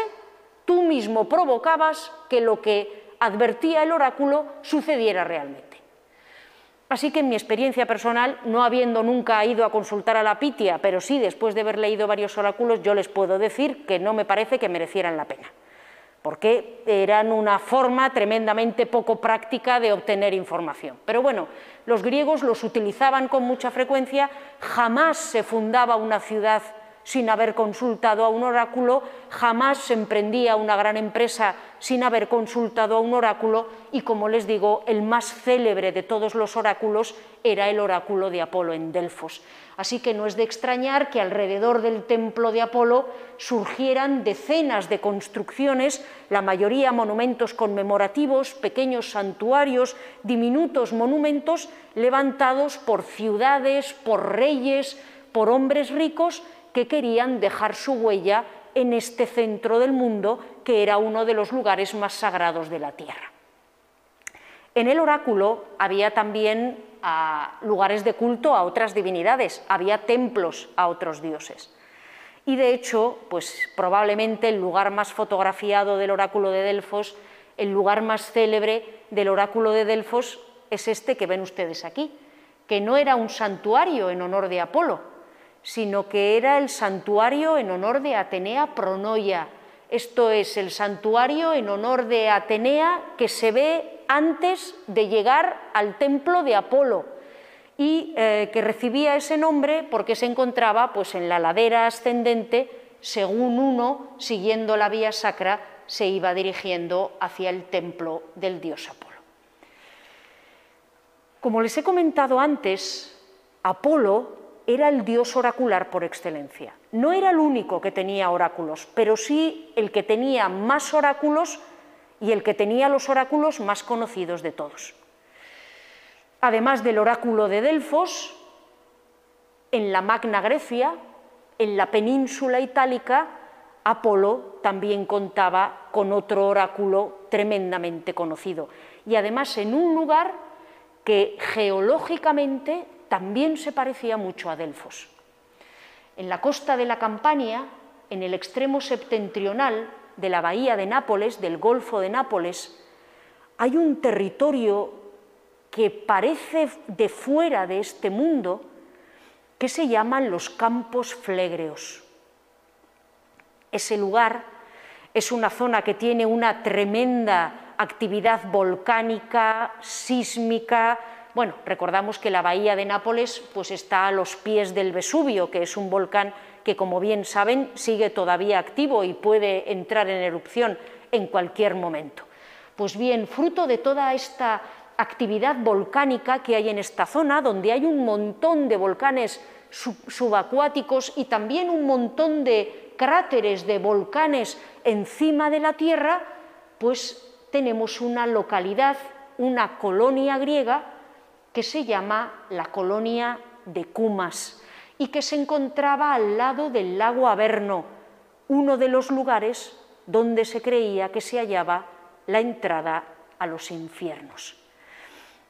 tú mismo provocabas que lo que advertía el oráculo sucediera realmente. Así que en mi experiencia personal, no habiendo nunca ido a consultar a la Pitia, pero sí después de haber leído varios oráculos, yo les puedo decir que no me parece que merecieran la pena porque eran una forma tremendamente poco práctica de obtener información. Pero bueno, los griegos los utilizaban con mucha frecuencia, jamás se fundaba una ciudad sin haber consultado a un oráculo, jamás se emprendía una gran empresa sin haber consultado a un oráculo y, como les digo, el más célebre de todos los oráculos era el oráculo de Apolo en Delfos. Así que no es de extrañar que alrededor del templo de Apolo surgieran decenas de construcciones, la mayoría monumentos conmemorativos, pequeños santuarios, diminutos monumentos levantados por ciudades, por reyes, por hombres ricos que querían dejar su huella en este centro del mundo que era uno de los lugares más sagrados de la tierra. En el oráculo había también lugares de culto a otras divinidades, había templos a otros dioses. Y de hecho, pues probablemente el lugar más fotografiado del oráculo de Delfos, el lugar más célebre del oráculo de Delfos es este que ven ustedes aquí, que no era un santuario en honor de Apolo, sino que era el santuario en honor de Atenea Pronoia. Esto es el santuario en honor de Atenea que se ve antes de llegar al templo de Apolo y eh, que recibía ese nombre porque se encontraba pues, en la ladera ascendente, según uno, siguiendo la vía sacra, se iba dirigiendo hacia el templo del dios Apolo. Como les he comentado antes, Apolo era el dios oracular por excelencia. No era el único que tenía oráculos, pero sí el que tenía más oráculos y el que tenía los oráculos más conocidos de todos. Además del oráculo de Delfos, en la Magna Grecia, en la península itálica, Apolo también contaba con otro oráculo tremendamente conocido. Y además en un lugar que geológicamente también se parecía mucho a Delfos. En la costa de la Campania, en el extremo septentrional de la bahía de Nápoles, del Golfo de Nápoles, hay un territorio que parece de fuera de este mundo, que se llaman los campos flegreos. Ese lugar es una zona que tiene una tremenda actividad volcánica, sísmica. Bueno, recordamos que la bahía de Nápoles pues está a los pies del Vesubio, que es un volcán que, como bien saben, sigue todavía activo y puede entrar en erupción en cualquier momento. Pues bien, fruto de toda esta actividad volcánica que hay en esta zona, donde hay un montón de volcanes subacuáticos y también un montón de cráteres de volcanes encima de la Tierra, pues tenemos una localidad, una colonia griega que se llama la colonia de Cumas y que se encontraba al lado del lago Averno, uno de los lugares donde se creía que se hallaba la entrada a los infiernos.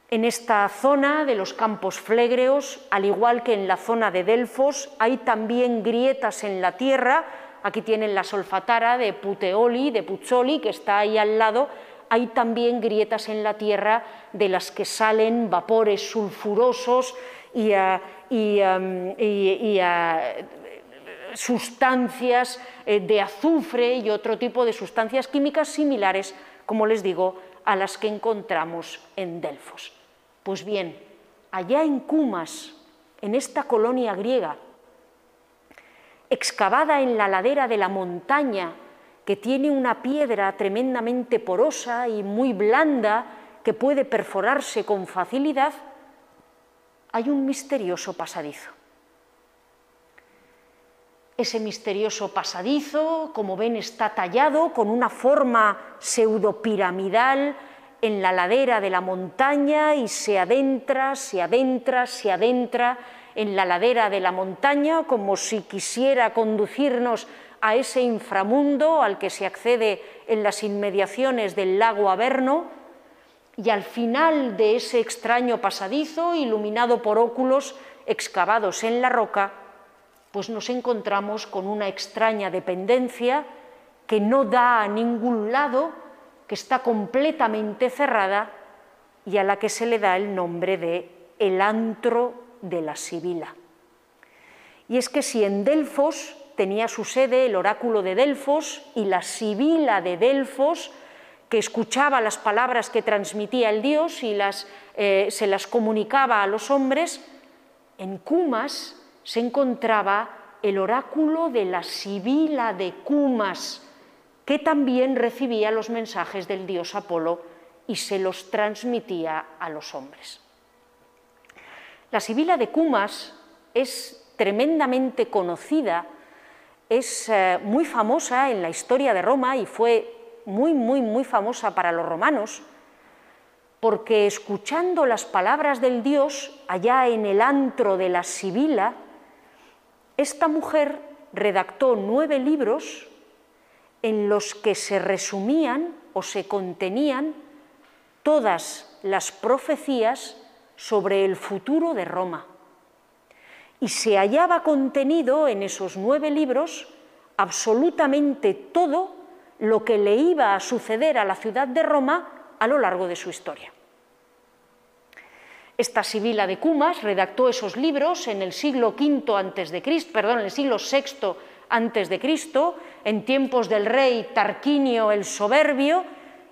En esta zona de los campos flegreos, al igual que en la zona de Delfos, hay también grietas en la tierra. Aquí tienen la solfatara de Puteoli, de Puzzoli, que está ahí al lado. Hay también grietas en la tierra de las que salen vapores sulfurosos y, ah, um, ah, sustancias eh, de azufre y otro tipo de sustancias químicas similares, como les digo, a las que encontramos en Delfos. Pues bien, allá en Cumas, en esta colonia griega, excavada en la ladera de la montaña, que tiene una piedra tremendamente porosa y muy blanda, que puede perforarse con facilidad, hay un misterioso pasadizo. Ese misterioso pasadizo, como ven, está tallado con una forma pseudopiramidal, en la ladera de la montaña y se adentra, se adentra, se adentra en la ladera de la montaña como si quisiera conducirnos a ese inframundo al que se accede en las inmediaciones del lago Averno y al final de ese extraño pasadizo iluminado por óculos excavados en la roca, pues nos encontramos con una extraña dependencia que no da a ningún lado que está completamente cerrada y a la que se le da el nombre de el antro de la Sibila. Y es que si en Delfos tenía su sede el oráculo de Delfos y la Sibila de Delfos, que escuchaba las palabras que transmitía el dios y las, eh, se las comunicaba a los hombres, en Cumas se encontraba el oráculo de la Sibila de Cumas, que también recibía los mensajes del dios Apolo y se los transmitía a los hombres. La Sibila de Cumas es tremendamente conocida, es eh, muy famosa en la historia de Roma y fue muy, muy, muy famosa para los romanos, porque escuchando las palabras del dios allá en el antro de la Sibila, esta mujer redactó nueve libros en los que se resumían o se contenían todas las profecías sobre el futuro de Roma. Y se hallaba contenido en esos nueve libros absolutamente todo lo que le iba a suceder a la ciudad de Roma a lo largo de su historia. Esta Sibila de Cumas redactó esos libros en el siglo V antes de Cristo, perdón, en el siglo VI antes de Cristo, en tiempos del rey Tarquinio el Soberbio,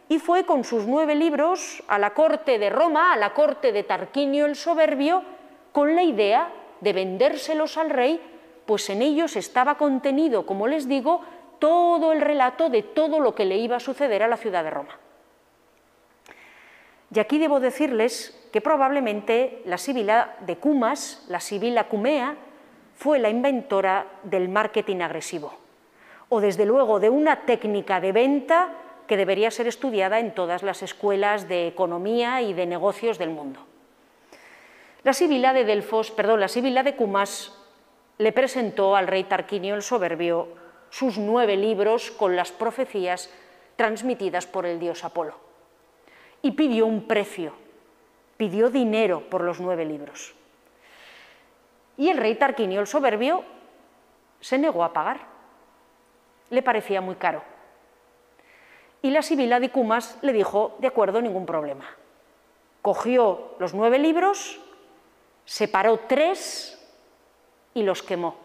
y fue con sus nueve libros a la corte de Roma, a la corte de Tarquinio el Soberbio, con la idea de vendérselos al rey, pues en ellos estaba contenido, como les digo, todo el relato de todo lo que le iba a suceder a la ciudad de Roma. Y aquí debo decirles que probablemente la Sibila de Cumas, la Sibila Cumea, fue la inventora del marketing agresivo, o desde luego de una técnica de venta que debería ser estudiada en todas las escuelas de economía y de negocios del mundo. La Sibila de Delfos, perdón, la Sibila de Cumas le presentó al rey Tarquinio el Soberbio sus nueve libros con las profecías transmitidas por el dios Apolo y pidió un precio, pidió dinero por los nueve libros. Y el rey Tarquinio el Soberbio se negó a pagar. Le parecía muy caro. Y la sibila de Cumas le dijo, de acuerdo, ningún problema. Cogió los nueve libros, separó tres y los quemó.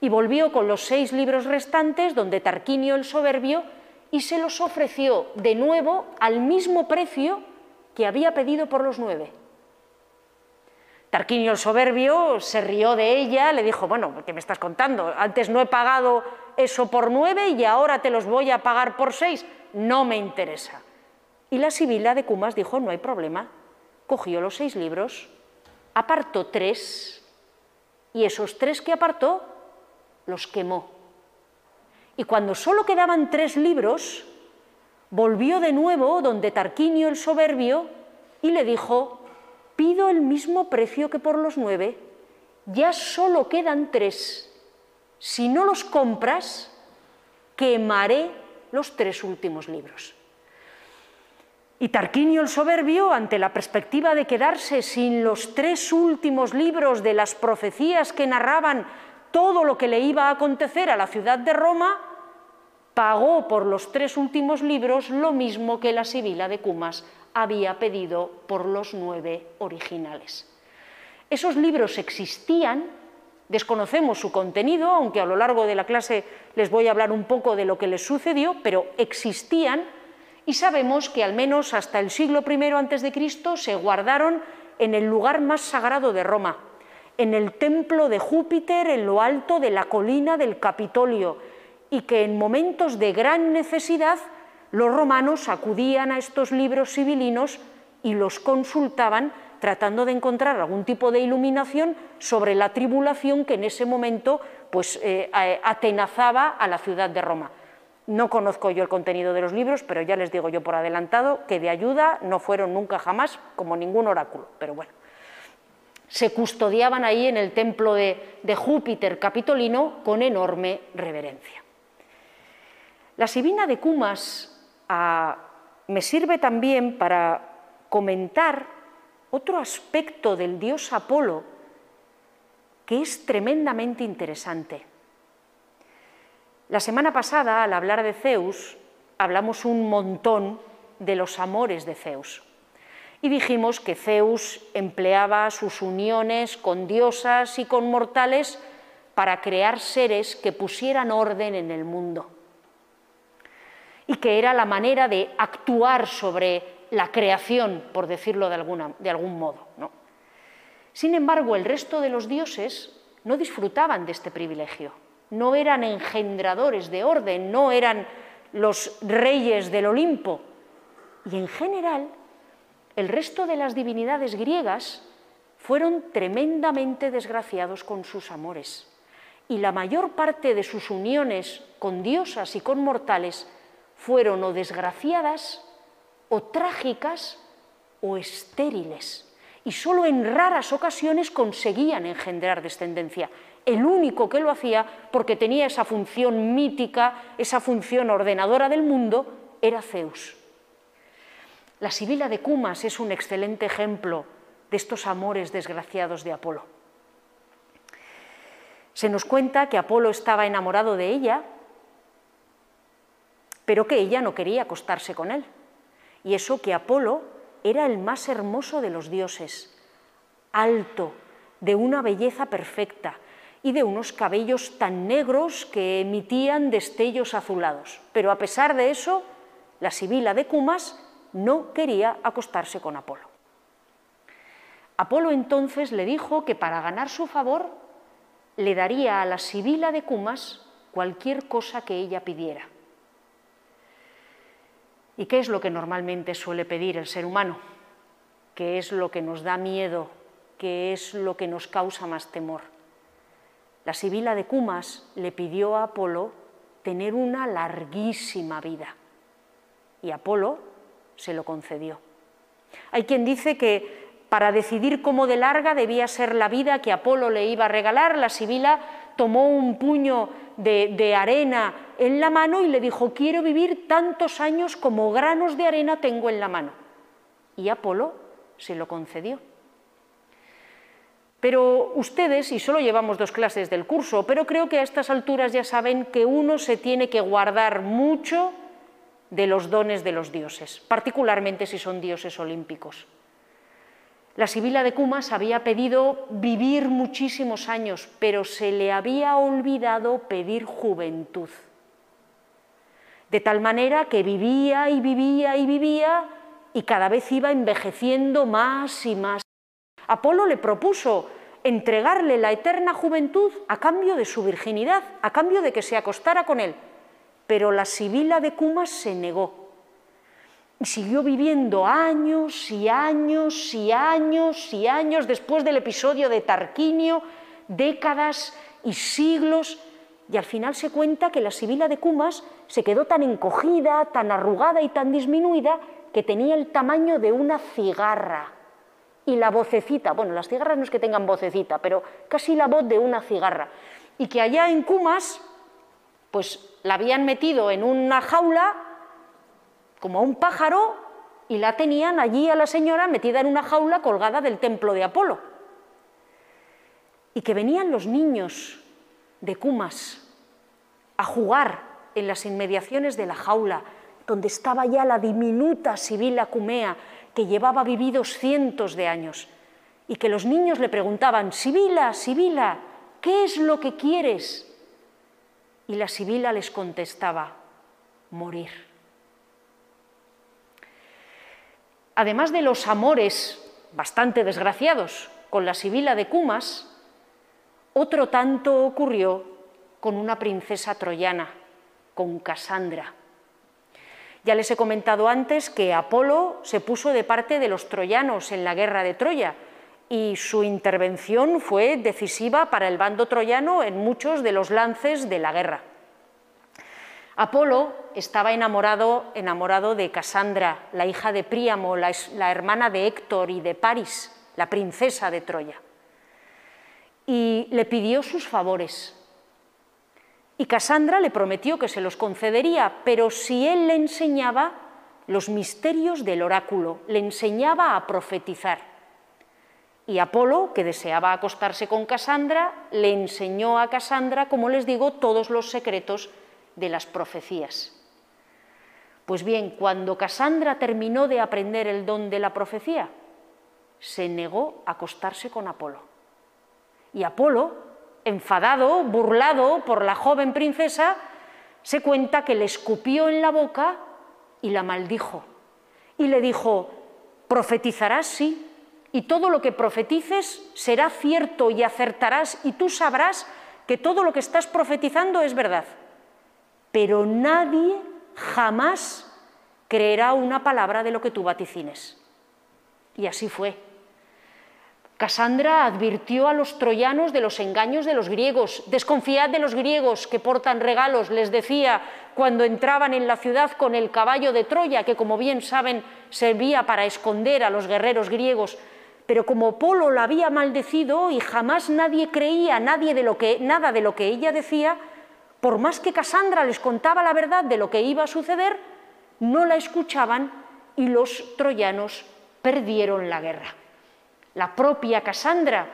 Y volvió con los seis libros restantes, donde Tarquinio el soberbio, y se los ofreció de nuevo al mismo precio que había pedido por los nueve. Tarquinio el soberbio se rió de ella, le dijo, bueno, ¿qué me estás contando? Antes no he pagado eso por nueve y ahora te los voy a pagar por seis. No me interesa. Y la sibila de Cumas dijo, no hay problema. Cogió los seis libros, apartó tres y esos tres que apartó los quemó. Y cuando solo quedaban tres libros, volvió de nuevo donde Tarquinio el soberbio y le dijo, pido el mismo precio que por los nueve, ya solo quedan tres. Si no los compras, quemaré los tres últimos libros. Y Tarquinio el Soberbio, ante la perspectiva de quedarse sin los tres últimos libros de las profecías que narraban todo lo que le iba a acontecer a la ciudad de Roma, pagó por los tres últimos libros lo mismo que la Sibila de Cumas había pedido por los nueve originales. Esos libros existían, desconocemos su contenido, aunque a lo largo de la clase les voy a hablar un poco de lo que les sucedió, pero existían y sabemos que al menos hasta el siglo I a.C. se guardaron en el lugar más sagrado de Roma, en el templo de Júpiter en lo alto de la colina del Capitolio, y que en momentos de gran necesidad los romanos acudían a estos libros civilinos y los consultaban tratando de encontrar algún tipo de iluminación sobre la tribulación que en ese momento pues, eh, atenazaba a la ciudad de Roma. No conozco yo el contenido de los libros, pero ya les digo yo por adelantado que de ayuda no fueron nunca jamás como ningún oráculo, pero bueno. Se custodiaban ahí en el templo de, de Júpiter capitolino con enorme reverencia. La Sibina de Cumas me sirve también para comentar otro aspecto del dios Apolo que es tremendamente interesante. La semana pasada, al hablar de Zeus, hablamos un montón de los amores de Zeus. Y dijimos que Zeus empleaba sus uniones con diosas y con mortales para crear seres que pusieran orden en el mundo y que era la manera de actuar sobre la creación, por decirlo de, algún modo. Sin embargo, el resto de los dioses no disfrutaban de este privilegio, no eran engendradores de orden, no eran los reyes del Olimpo. Y en general, el resto de las divinidades griegas fueron tremendamente desgraciados con sus amores. Y la mayor parte de sus uniones con diosas y con mortales fueron o desgraciadas, o trágicas, o estériles. Y solo en raras ocasiones conseguían engendrar descendencia. El único que lo hacía, porque tenía esa función mítica, esa función ordenadora del mundo, era Zeus. La Sibila de Cumas es un excelente ejemplo de estos amores desgraciados de Apolo. Se nos cuenta que Apolo estaba enamorado de ella pero que ella no quería acostarse con él. Y eso que Apolo era el más hermoso de los dioses, alto, de una belleza perfecta y de unos cabellos tan negros que emitían destellos azulados. Pero a pesar de eso, la sibila de Cumas no quería acostarse con Apolo. Apolo entonces le dijo que para ganar su favor le daría a la sibila de Cumas cualquier cosa que ella pidiera. ¿Y qué es lo que normalmente suele pedir el ser humano? ¿Qué es lo que nos da miedo? ¿Qué es lo que nos causa más temor? La Sibila de Cumas le pidió a Apolo tener una larguísima vida y Apolo se lo concedió. Hay quien dice que para decidir cómo de larga debía ser la vida que Apolo le iba a regalar, la Sibila tomó un puño de, arena en la mano y le dijo, quiero vivir tantos años como granos de arena tengo en la mano. Y Apolo se lo concedió. Pero ustedes, y solo llevamos dos clases del curso, pero creo que a estas alturas ya saben que uno se tiene que guardar mucho de los dones de los dioses, particularmente si son dioses olímpicos. La Sibila de Cumas había pedido vivir muchísimos años, pero se le había olvidado pedir juventud. De tal manera que vivía y vivía y vivía y cada vez iba envejeciendo más y más. Apolo le propuso entregarle la eterna juventud a cambio de su virginidad, a cambio de que se acostara con él. Pero la Sibila de Cumas se negó y siguió viviendo años y años y años y años después del episodio de Tarquinio, décadas y siglos, y al final se cuenta que la Sibila de Cumas se quedó tan encogida, tan arrugada y tan disminuida que tenía el tamaño de una cigarra. Y la vocecita, bueno, las cigarras no es que tengan vocecita, pero casi la voz de una cigarra. Y que allá en Cumas, pues la habían metido en una jaula como a un pájaro y la tenían allí a la señora metida en una jaula colgada del templo de Apolo. Y que venían los niños de Cumas a jugar en las inmediaciones de la jaula, donde estaba ya la diminuta Sibila Cumea, que llevaba vividos cientos de años, y que los niños le preguntaban, Sibila, Sibila, ¿qué es lo que quieres? Y la Sibila les contestaba, morir. Además de los amores bastante desgraciados con la Sibila de Cumas, otro tanto ocurrió con una princesa troyana, con Casandra. Ya les he comentado antes que Apolo se puso de parte de los troyanos en la guerra de Troya y su intervención fue decisiva para el bando troyano en muchos de los lances de la guerra. Apolo estaba enamorado, enamorado de Casandra, la hija de Príamo, la, la hermana de Héctor y de Paris, la princesa de Troya. Y le pidió sus favores, y Casandra le prometió que se los concedería, pero si él le enseñaba los misterios del oráculo, le enseñaba a profetizar. Y Apolo, que deseaba acostarse con Casandra, le enseñó a Casandra, como les digo, todos los secretos de las profecías. Pues bien, cuando Casandra terminó de aprender el don de la profecía, se negó a acostarse con Apolo. Y Apolo enfadado, burlado por la joven princesa, se cuenta que le escupió en la boca y la maldijo. Y le dijo, profetizarás, sí, y todo lo que profetices será cierto y acertarás, y tú sabrás que todo lo que estás profetizando es verdad. Pero nadie jamás creerá una palabra de lo que tú vaticines. Y así fue. Casandra advirtió a los troyanos de los engaños de los griegos. Desconfiad de los griegos que portan regalos, les decía cuando entraban en la ciudad con el caballo de Troya, que como bien saben servía para esconder a los guerreros griegos. Pero como Polo la había maldecido y jamás nadie creía nada de lo que ella decía, por más que Casandra les contaba la verdad de lo que iba a suceder, no la escuchaban y los troyanos perdieron la guerra la propia Casandra,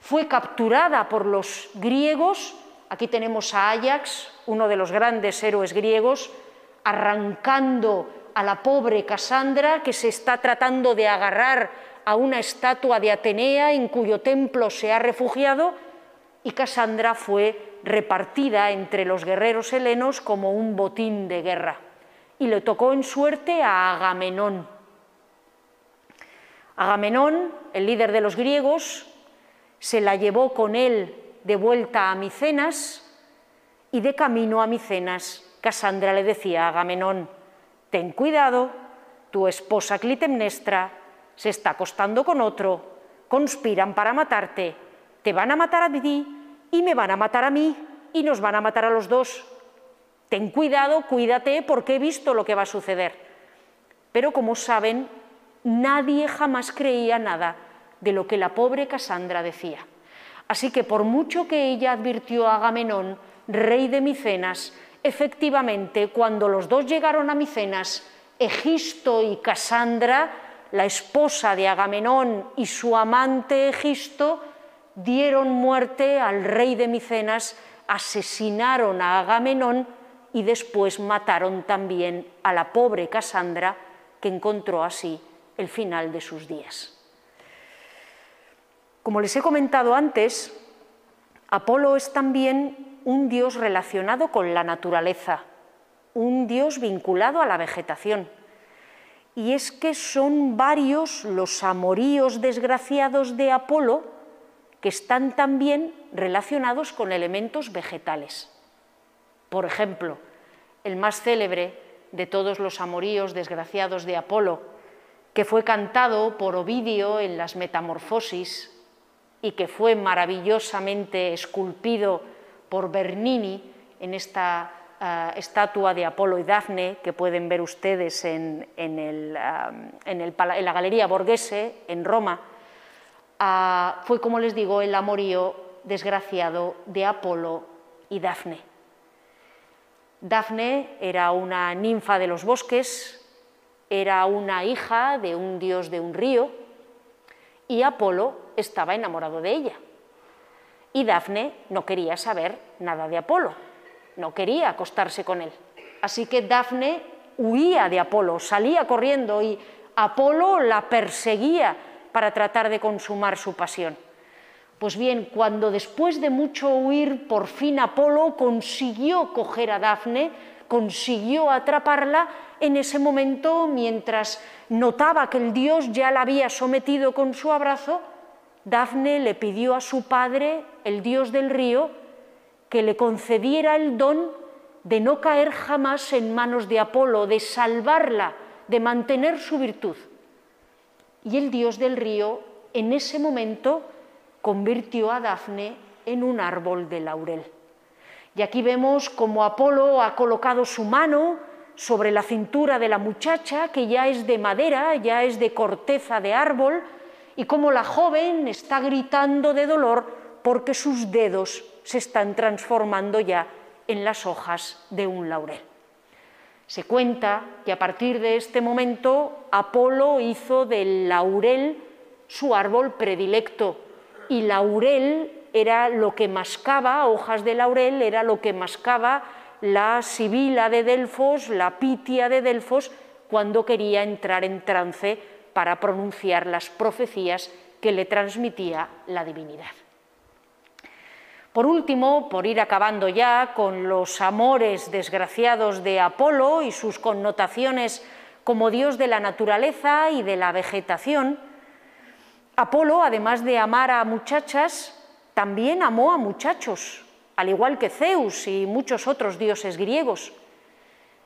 fue capturada por los griegos. Aquí tenemos a Ajax, uno de los grandes héroes griegos, arrancando a la pobre Casandra que se está tratando de agarrar a una estatua de Atenea en cuyo templo se ha refugiado y Casandra fue repartida entre los guerreros helenos como un botín de guerra. Y le tocó en suerte a Agamenón, Agamenón, el líder de los griegos, se la llevó con él de vuelta a Micenas y de camino a Micenas, Casandra le decía a Agamenón, ten cuidado, tu esposa Clitemnestra se está acostando con otro, conspiran para matarte, te van a matar a ti y me van a matar a mí y nos van a matar a los dos. Ten cuidado, cuídate, porque he visto lo que va a suceder. Pero como saben, nadie jamás creía nada de lo que la pobre Casandra decía. Así que por mucho que ella advirtió a Agamenón, rey de Micenas, efectivamente cuando los dos llegaron a Micenas, Egisto y Casandra, la esposa de Agamenón y su amante Egisto, dieron muerte al rey de Micenas, asesinaron a Agamenón y después mataron también a la pobre Casandra, que encontró así el final de sus días. Como les he comentado antes, Apolo es también un dios relacionado con la naturaleza, un dios vinculado a la vegetación. Y es que son varios los amoríos desgraciados de Apolo que están también relacionados con elementos vegetales. Por ejemplo, el más célebre de todos los amoríos desgraciados de Apolo, que fue cantado por Ovidio en las Metamorfosis y que fue maravillosamente esculpido por Bernini en esta eh, estatua de Apolo y Dafne que pueden ver ustedes en, en, la Galería Borghese en Roma, ah, fue, como les digo, el amorío desgraciado de Apolo y Dafne. Dafne era una ninfa de los bosques, era una hija de un dios de un río, y Apolo estaba enamorado de ella. Y Dafne no quería saber nada de Apolo, no quería acostarse con él. Así que Dafne huía de Apolo, salía corriendo y Apolo la perseguía para tratar de consumar su pasión. Pues bien, cuando después de mucho huir, por fin Apolo consiguió coger a Dafne, consiguió atraparla, en ese momento, mientras notaba que el dios ya la había sometido con su abrazo, Dafne le pidió a su padre, el dios del río, que le concediera el don de no caer jamás en manos de Apolo, de salvarla, de mantener su virtud. Y el dios del río, en ese momento, convirtió a Dafne en un árbol de laurel. Y aquí vemos cómo Apolo ha colocado su mano sobre la cintura de la muchacha, que ya es de madera, ya es de corteza de árbol, y cómo la joven está gritando de dolor porque sus dedos se están transformando ya en las hojas de un laurel. Se cuenta que a partir de este momento Apolo hizo del laurel su árbol predilecto y laurel era lo que mascaba, hojas de laurel era lo que mascaba la sibila de Delfos, la pitia de Delfos, cuando quería entrar en trance para pronunciar las profecías que le transmitía la divinidad. Por último, por ir acabando ya con los amores desgraciados de Apolo y sus connotaciones como dios de la naturaleza y de la vegetación, Apolo, además de amar a muchachas, también amó a muchachos, al igual que Zeus y muchos otros dioses griegos.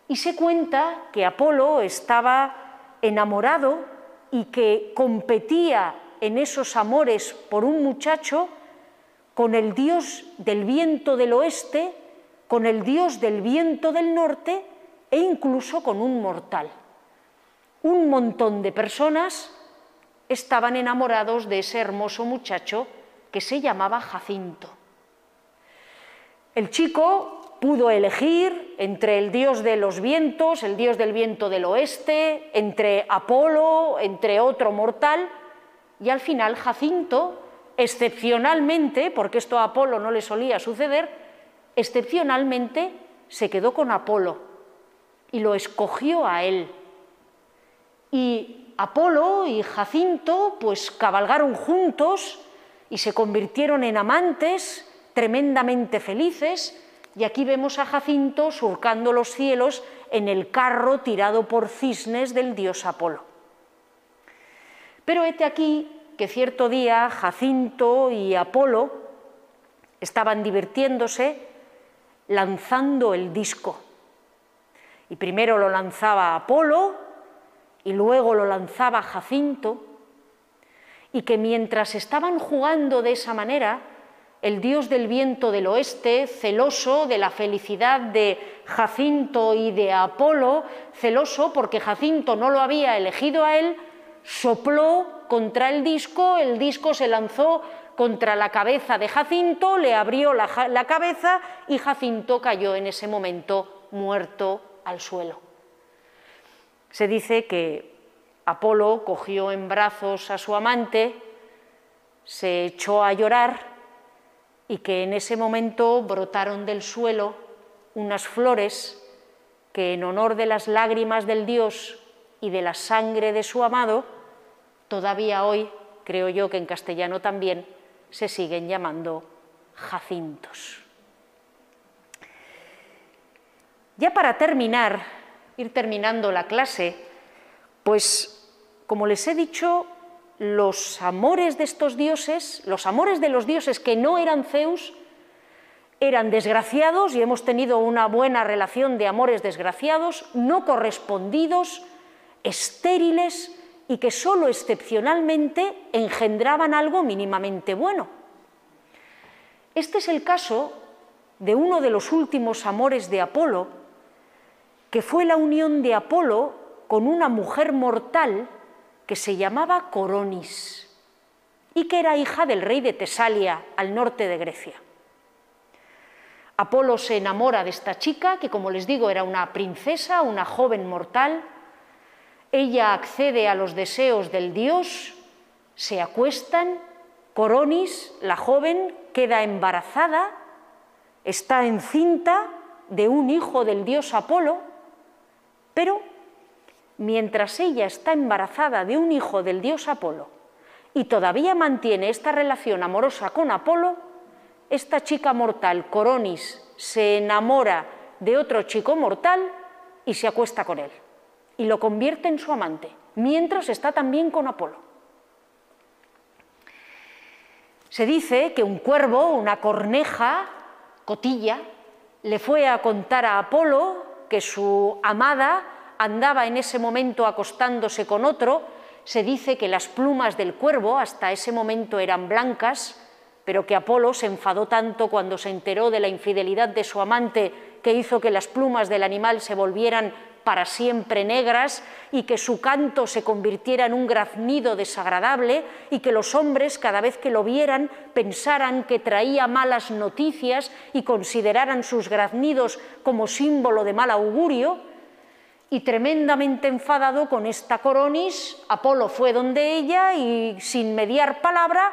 Y se cuenta que Apolo estaba enamorado y que competía en esos amores por un muchacho con el dios del viento del oeste, con el dios del viento del norte e incluso con un mortal. Un montón de personas estaban enamorados de ese hermoso muchacho que se llamaba Jacinto. El chico pudo elegir entre el dios de los vientos, el dios del viento del oeste, entre Apolo, entre otro mortal, y al final Jacinto, excepcionalmente, porque esto a Apolo no le solía suceder, excepcionalmente se quedó con Apolo y lo escogió a él. Y Apolo y Jacinto pues cabalgaron juntos y se convirtieron en amantes tremendamente felices, y aquí vemos a Jacinto surcando los cielos en el carro tirado por cisnes del dios Apolo. Pero hete aquí que cierto día Jacinto y Apolo estaban divirtiéndose lanzando el disco. Y primero lo lanzaba Apolo y luego lo lanzaba Jacinto, y que mientras estaban jugando de esa manera, el dios del viento del oeste, celoso de la felicidad de Jacinto y de Apolo, celoso porque Jacinto no lo había elegido a él, sopló contra el disco, el disco se lanzó contra la cabeza de Jacinto, le abrió la, cabeza y Jacinto cayó en ese momento muerto al suelo. Se dice que Apolo cogió en brazos a su amante, se echó a llorar y que en ese momento brotaron del suelo unas flores que en honor de las lágrimas del Dios y de la sangre de su amado, todavía hoy, creo yo que en castellano también, se siguen llamando jacintos. Ya para terminar, ir terminando la clase, pues como les he dicho, los amores de estos dioses, los amores de los dioses que no eran Zeus, eran desgraciados y hemos tenido una buena relación de amores desgraciados, no correspondidos, estériles y que sólo excepcionalmente engendraban algo mínimamente bueno. Este es el caso de uno de los últimos amores de Apolo, que fue la unión de Apolo con una mujer mortal que se llamaba Coronis y que era hija del rey de Tesalia, al norte de Grecia. Apolo se enamora de esta chica, que como les digo era una princesa, una joven mortal. Ella accede a los deseos del dios, se acuestan, Coronis, la joven, queda embarazada, está encinta de un hijo del dios Apolo, pero mientras ella está embarazada de un hijo del dios Apolo y todavía mantiene esta relación amorosa con Apolo, esta chica mortal, Coronis, se enamora de otro chico mortal y se acuesta con él y lo convierte en su amante, mientras está también con Apolo. Se dice que un cuervo, una corneja, cotilla, le fue a contar a Apolo que su amada andaba en ese momento acostándose con otro. Se dice que las plumas del cuervo hasta ese momento eran blancas pero que Apolo se enfadó tanto cuando se enteró de la infidelidad de su amante que hizo que las plumas del animal se volvieran para siempre negras y que su canto se convirtiera en un graznido desagradable y que los hombres cada vez que lo vieran pensaran que traía malas noticias y consideraran sus graznidos como símbolo de mal augurio. Y tremendamente enfadado con esta coronis, Apolo fue donde ella y sin mediar palabra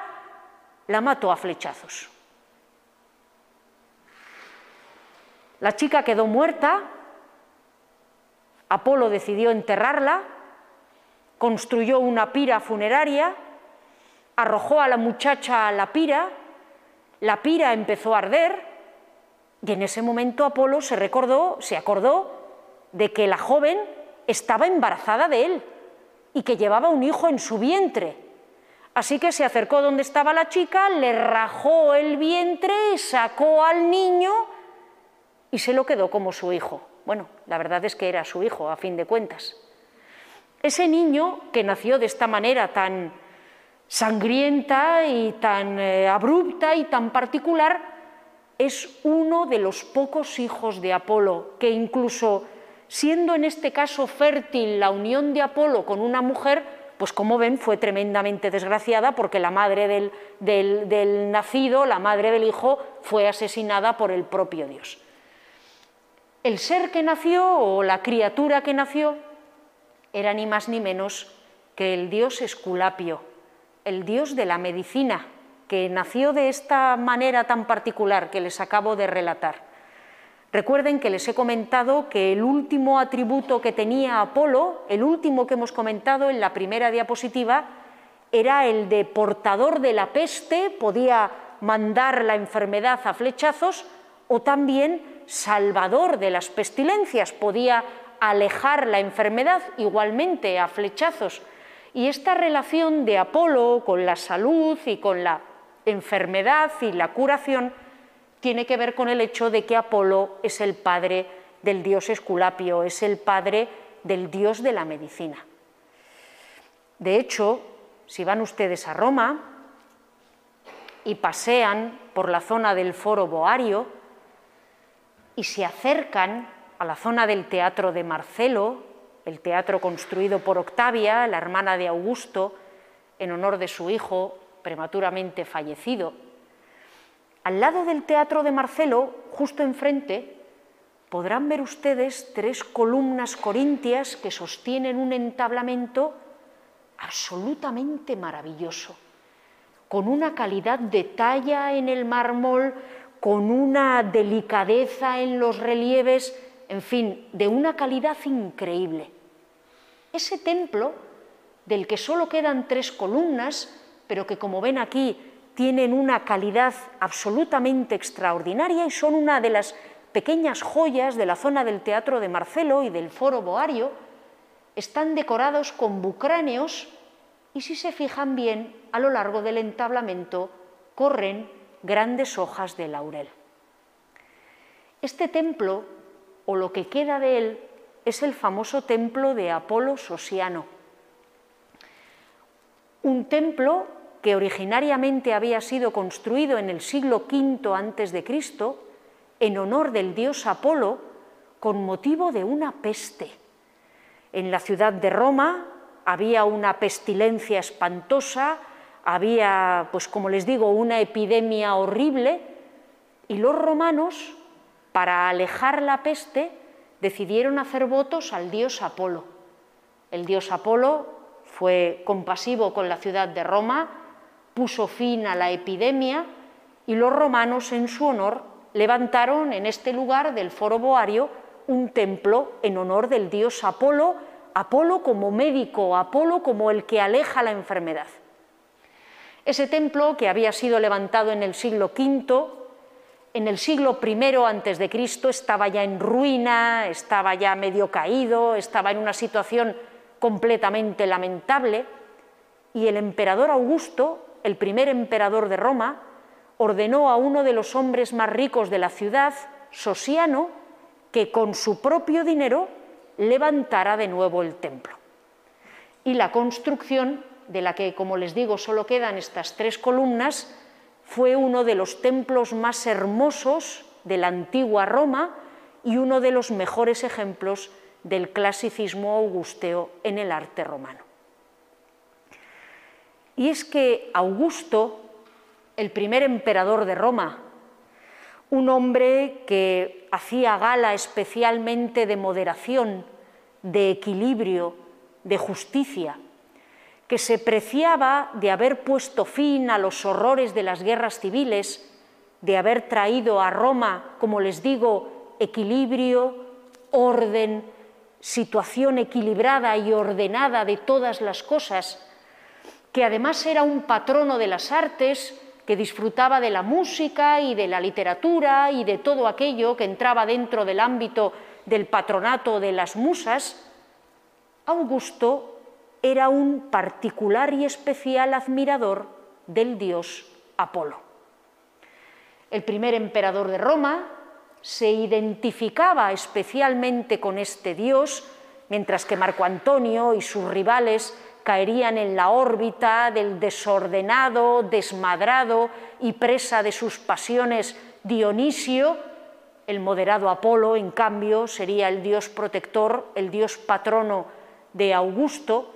la mató a flechazos. La chica quedó muerta, Apolo decidió enterrarla, construyó una pira funeraria, arrojó a la muchacha a la pira, la pira empezó a arder. Y en ese momento Apolo se recordó, se acordó de que la joven estaba embarazada de él y que llevaba un hijo en su vientre Así que se acercó donde estaba la chica, le rajó el vientre, sacó al niño y se lo quedó como su hijo. Bueno, la verdad es que era su hijo, a fin de cuentas. Ese niño que nació de esta manera tan sangrienta y tan eh, abrupta y tan particular, es uno de los pocos hijos de Apolo, que incluso siendo en este caso fértil la unión de Apolo con una mujer, pues como ven fue tremendamente desgraciada porque la madre del, del, nacido, la madre del hijo, fue asesinada por el propio Dios. El ser que nació o la criatura que nació era ni más ni menos que el dios Esculapio, el dios de la medicina, que nació de esta manera tan particular que les acabo de relatar. Recuerden que les he comentado que el último atributo que tenía Apolo, el último que hemos comentado en la primera diapositiva, era el de portador de la peste, podía mandar la enfermedad a flechazos, o también salvador de las pestilencias, podía alejar la enfermedad igualmente a flechazos. Y esta relación de Apolo con la salud y con la enfermedad y la curación tiene que ver con el hecho de que Apolo es el padre del dios Esculapio, es el padre del dios de la medicina. De hecho, si van ustedes a Roma y pasean por la zona del foro boario y se acercan a la zona del teatro de Marcelo, el teatro construido por Octavia, la hermana de Augusto, en honor de su hijo prematuramente fallecido, al lado del Teatro de Marcelo, justo enfrente, podrán ver ustedes tres columnas corintias que sostienen un entablamento absolutamente maravilloso. con una calidad de talla en el mármol, con una delicadeza en los relieves, en fin, de una calidad increíble. Ese templo, del que solo quedan tres columnas, pero que como ven aquí tienen una calidad absolutamente extraordinaria y son una de las pequeñas joyas de la zona del Teatro de Marcelo y del Foro Boario, están decorados con bucráneos y si se fijan bien, a lo largo del entablamento corren grandes hojas de laurel. Este templo, o lo que queda de él, es el famoso templo de Apolo Sosiano. Un templo que originariamente había sido construido en el siglo V antes de Cristo en honor del dios Apolo con motivo de una peste. En la ciudad de Roma había una pestilencia espantosa, había, pues como les digo, una epidemia horrible y los romanos, para alejar la peste, decidieron hacer votos al dios Apolo. El dios Apolo fue compasivo con la ciudad de Roma, puso fin a la epidemia y los romanos en su honor levantaron en este lugar del foro boario un templo en honor del dios Apolo, Apolo como médico, Apolo como el que aleja la enfermedad. Ese templo que había sido levantado en el siglo V, en el siglo I antes de Cristo estaba ya en ruina, estaba ya medio caído, estaba en una situación completamente lamentable y el emperador Augusto, el primer emperador de Roma, ordenó a uno de los hombres más ricos de la ciudad, Sosiano, que con su propio dinero levantara de nuevo el templo. Y la construcción, de la que, como les digo, solo quedan estas tres columnas, fue uno de los templos más hermosos de la antigua Roma y uno de los mejores ejemplos del clasicismo augusteo en el arte romano. Y es que Augusto, el primer emperador de Roma, un hombre que hacía gala especialmente de moderación, de equilibrio, de justicia, que se preciaba de haber puesto fin a los horrores de las guerras civiles, de haber traído a Roma, como les digo, equilibrio, orden, situación equilibrada y ordenada de todas las cosas, que además era un patrono de las artes, que disfrutaba de la música y de la literatura y de todo aquello que entraba dentro del ámbito del patronato de las musas, Augusto era un particular y especial admirador del dios Apolo. El primer emperador de Roma se identificaba especialmente con este dios, mientras que Marco Antonio y sus rivales caerían en la órbita del desordenado, desmadrado y presa de sus pasiones Dionisio, el moderado Apolo, en cambio, sería el dios protector, el dios patrono de Augusto,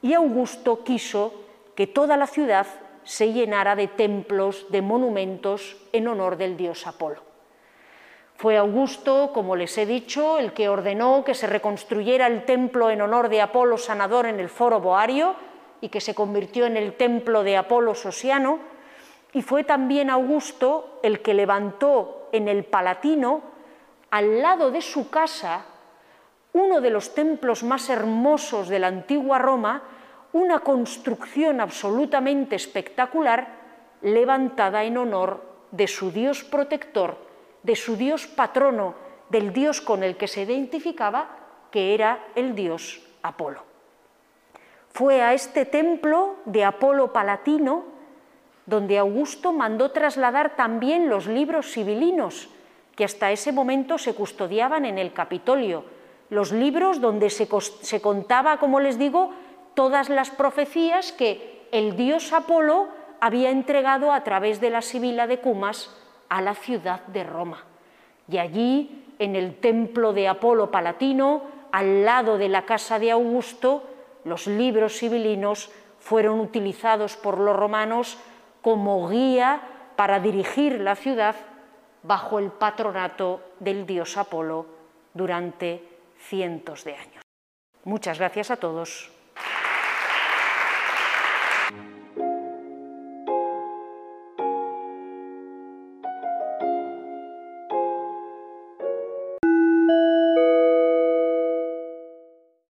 y Augusto quiso que toda la ciudad se llenara de templos, de monumentos en honor del dios Apolo. Fue Augusto, como les he dicho, el que ordenó que se reconstruyera el templo en honor de Apolo sanador en el foro boario y que se convirtió en el templo de Apolo sosiano, y fue también Augusto el que levantó en el Palatino, al lado de su casa, uno de los templos más hermosos de la antigua Roma, una construcción absolutamente espectacular levantada en honor de su dios protector, de su dios patrono, del dios con el que se identificaba, que era el dios Apolo. Fue a este templo de Apolo Palatino donde Augusto mandó trasladar también los libros sibilinos que hasta ese momento se custodiaban en el Capitolio, los libros donde se, se contaba, como les digo, todas las profecías que el dios Apolo había entregado a través de la Sibila de Cumas a la ciudad de Roma. Y allí, en el templo de Apolo Palatino, al lado de la casa de Augusto, los libros civilinos fueron utilizados por los romanos como guía para dirigir la ciudad bajo el patronato del dios Apolo durante cientos de años. Muchas gracias a todos.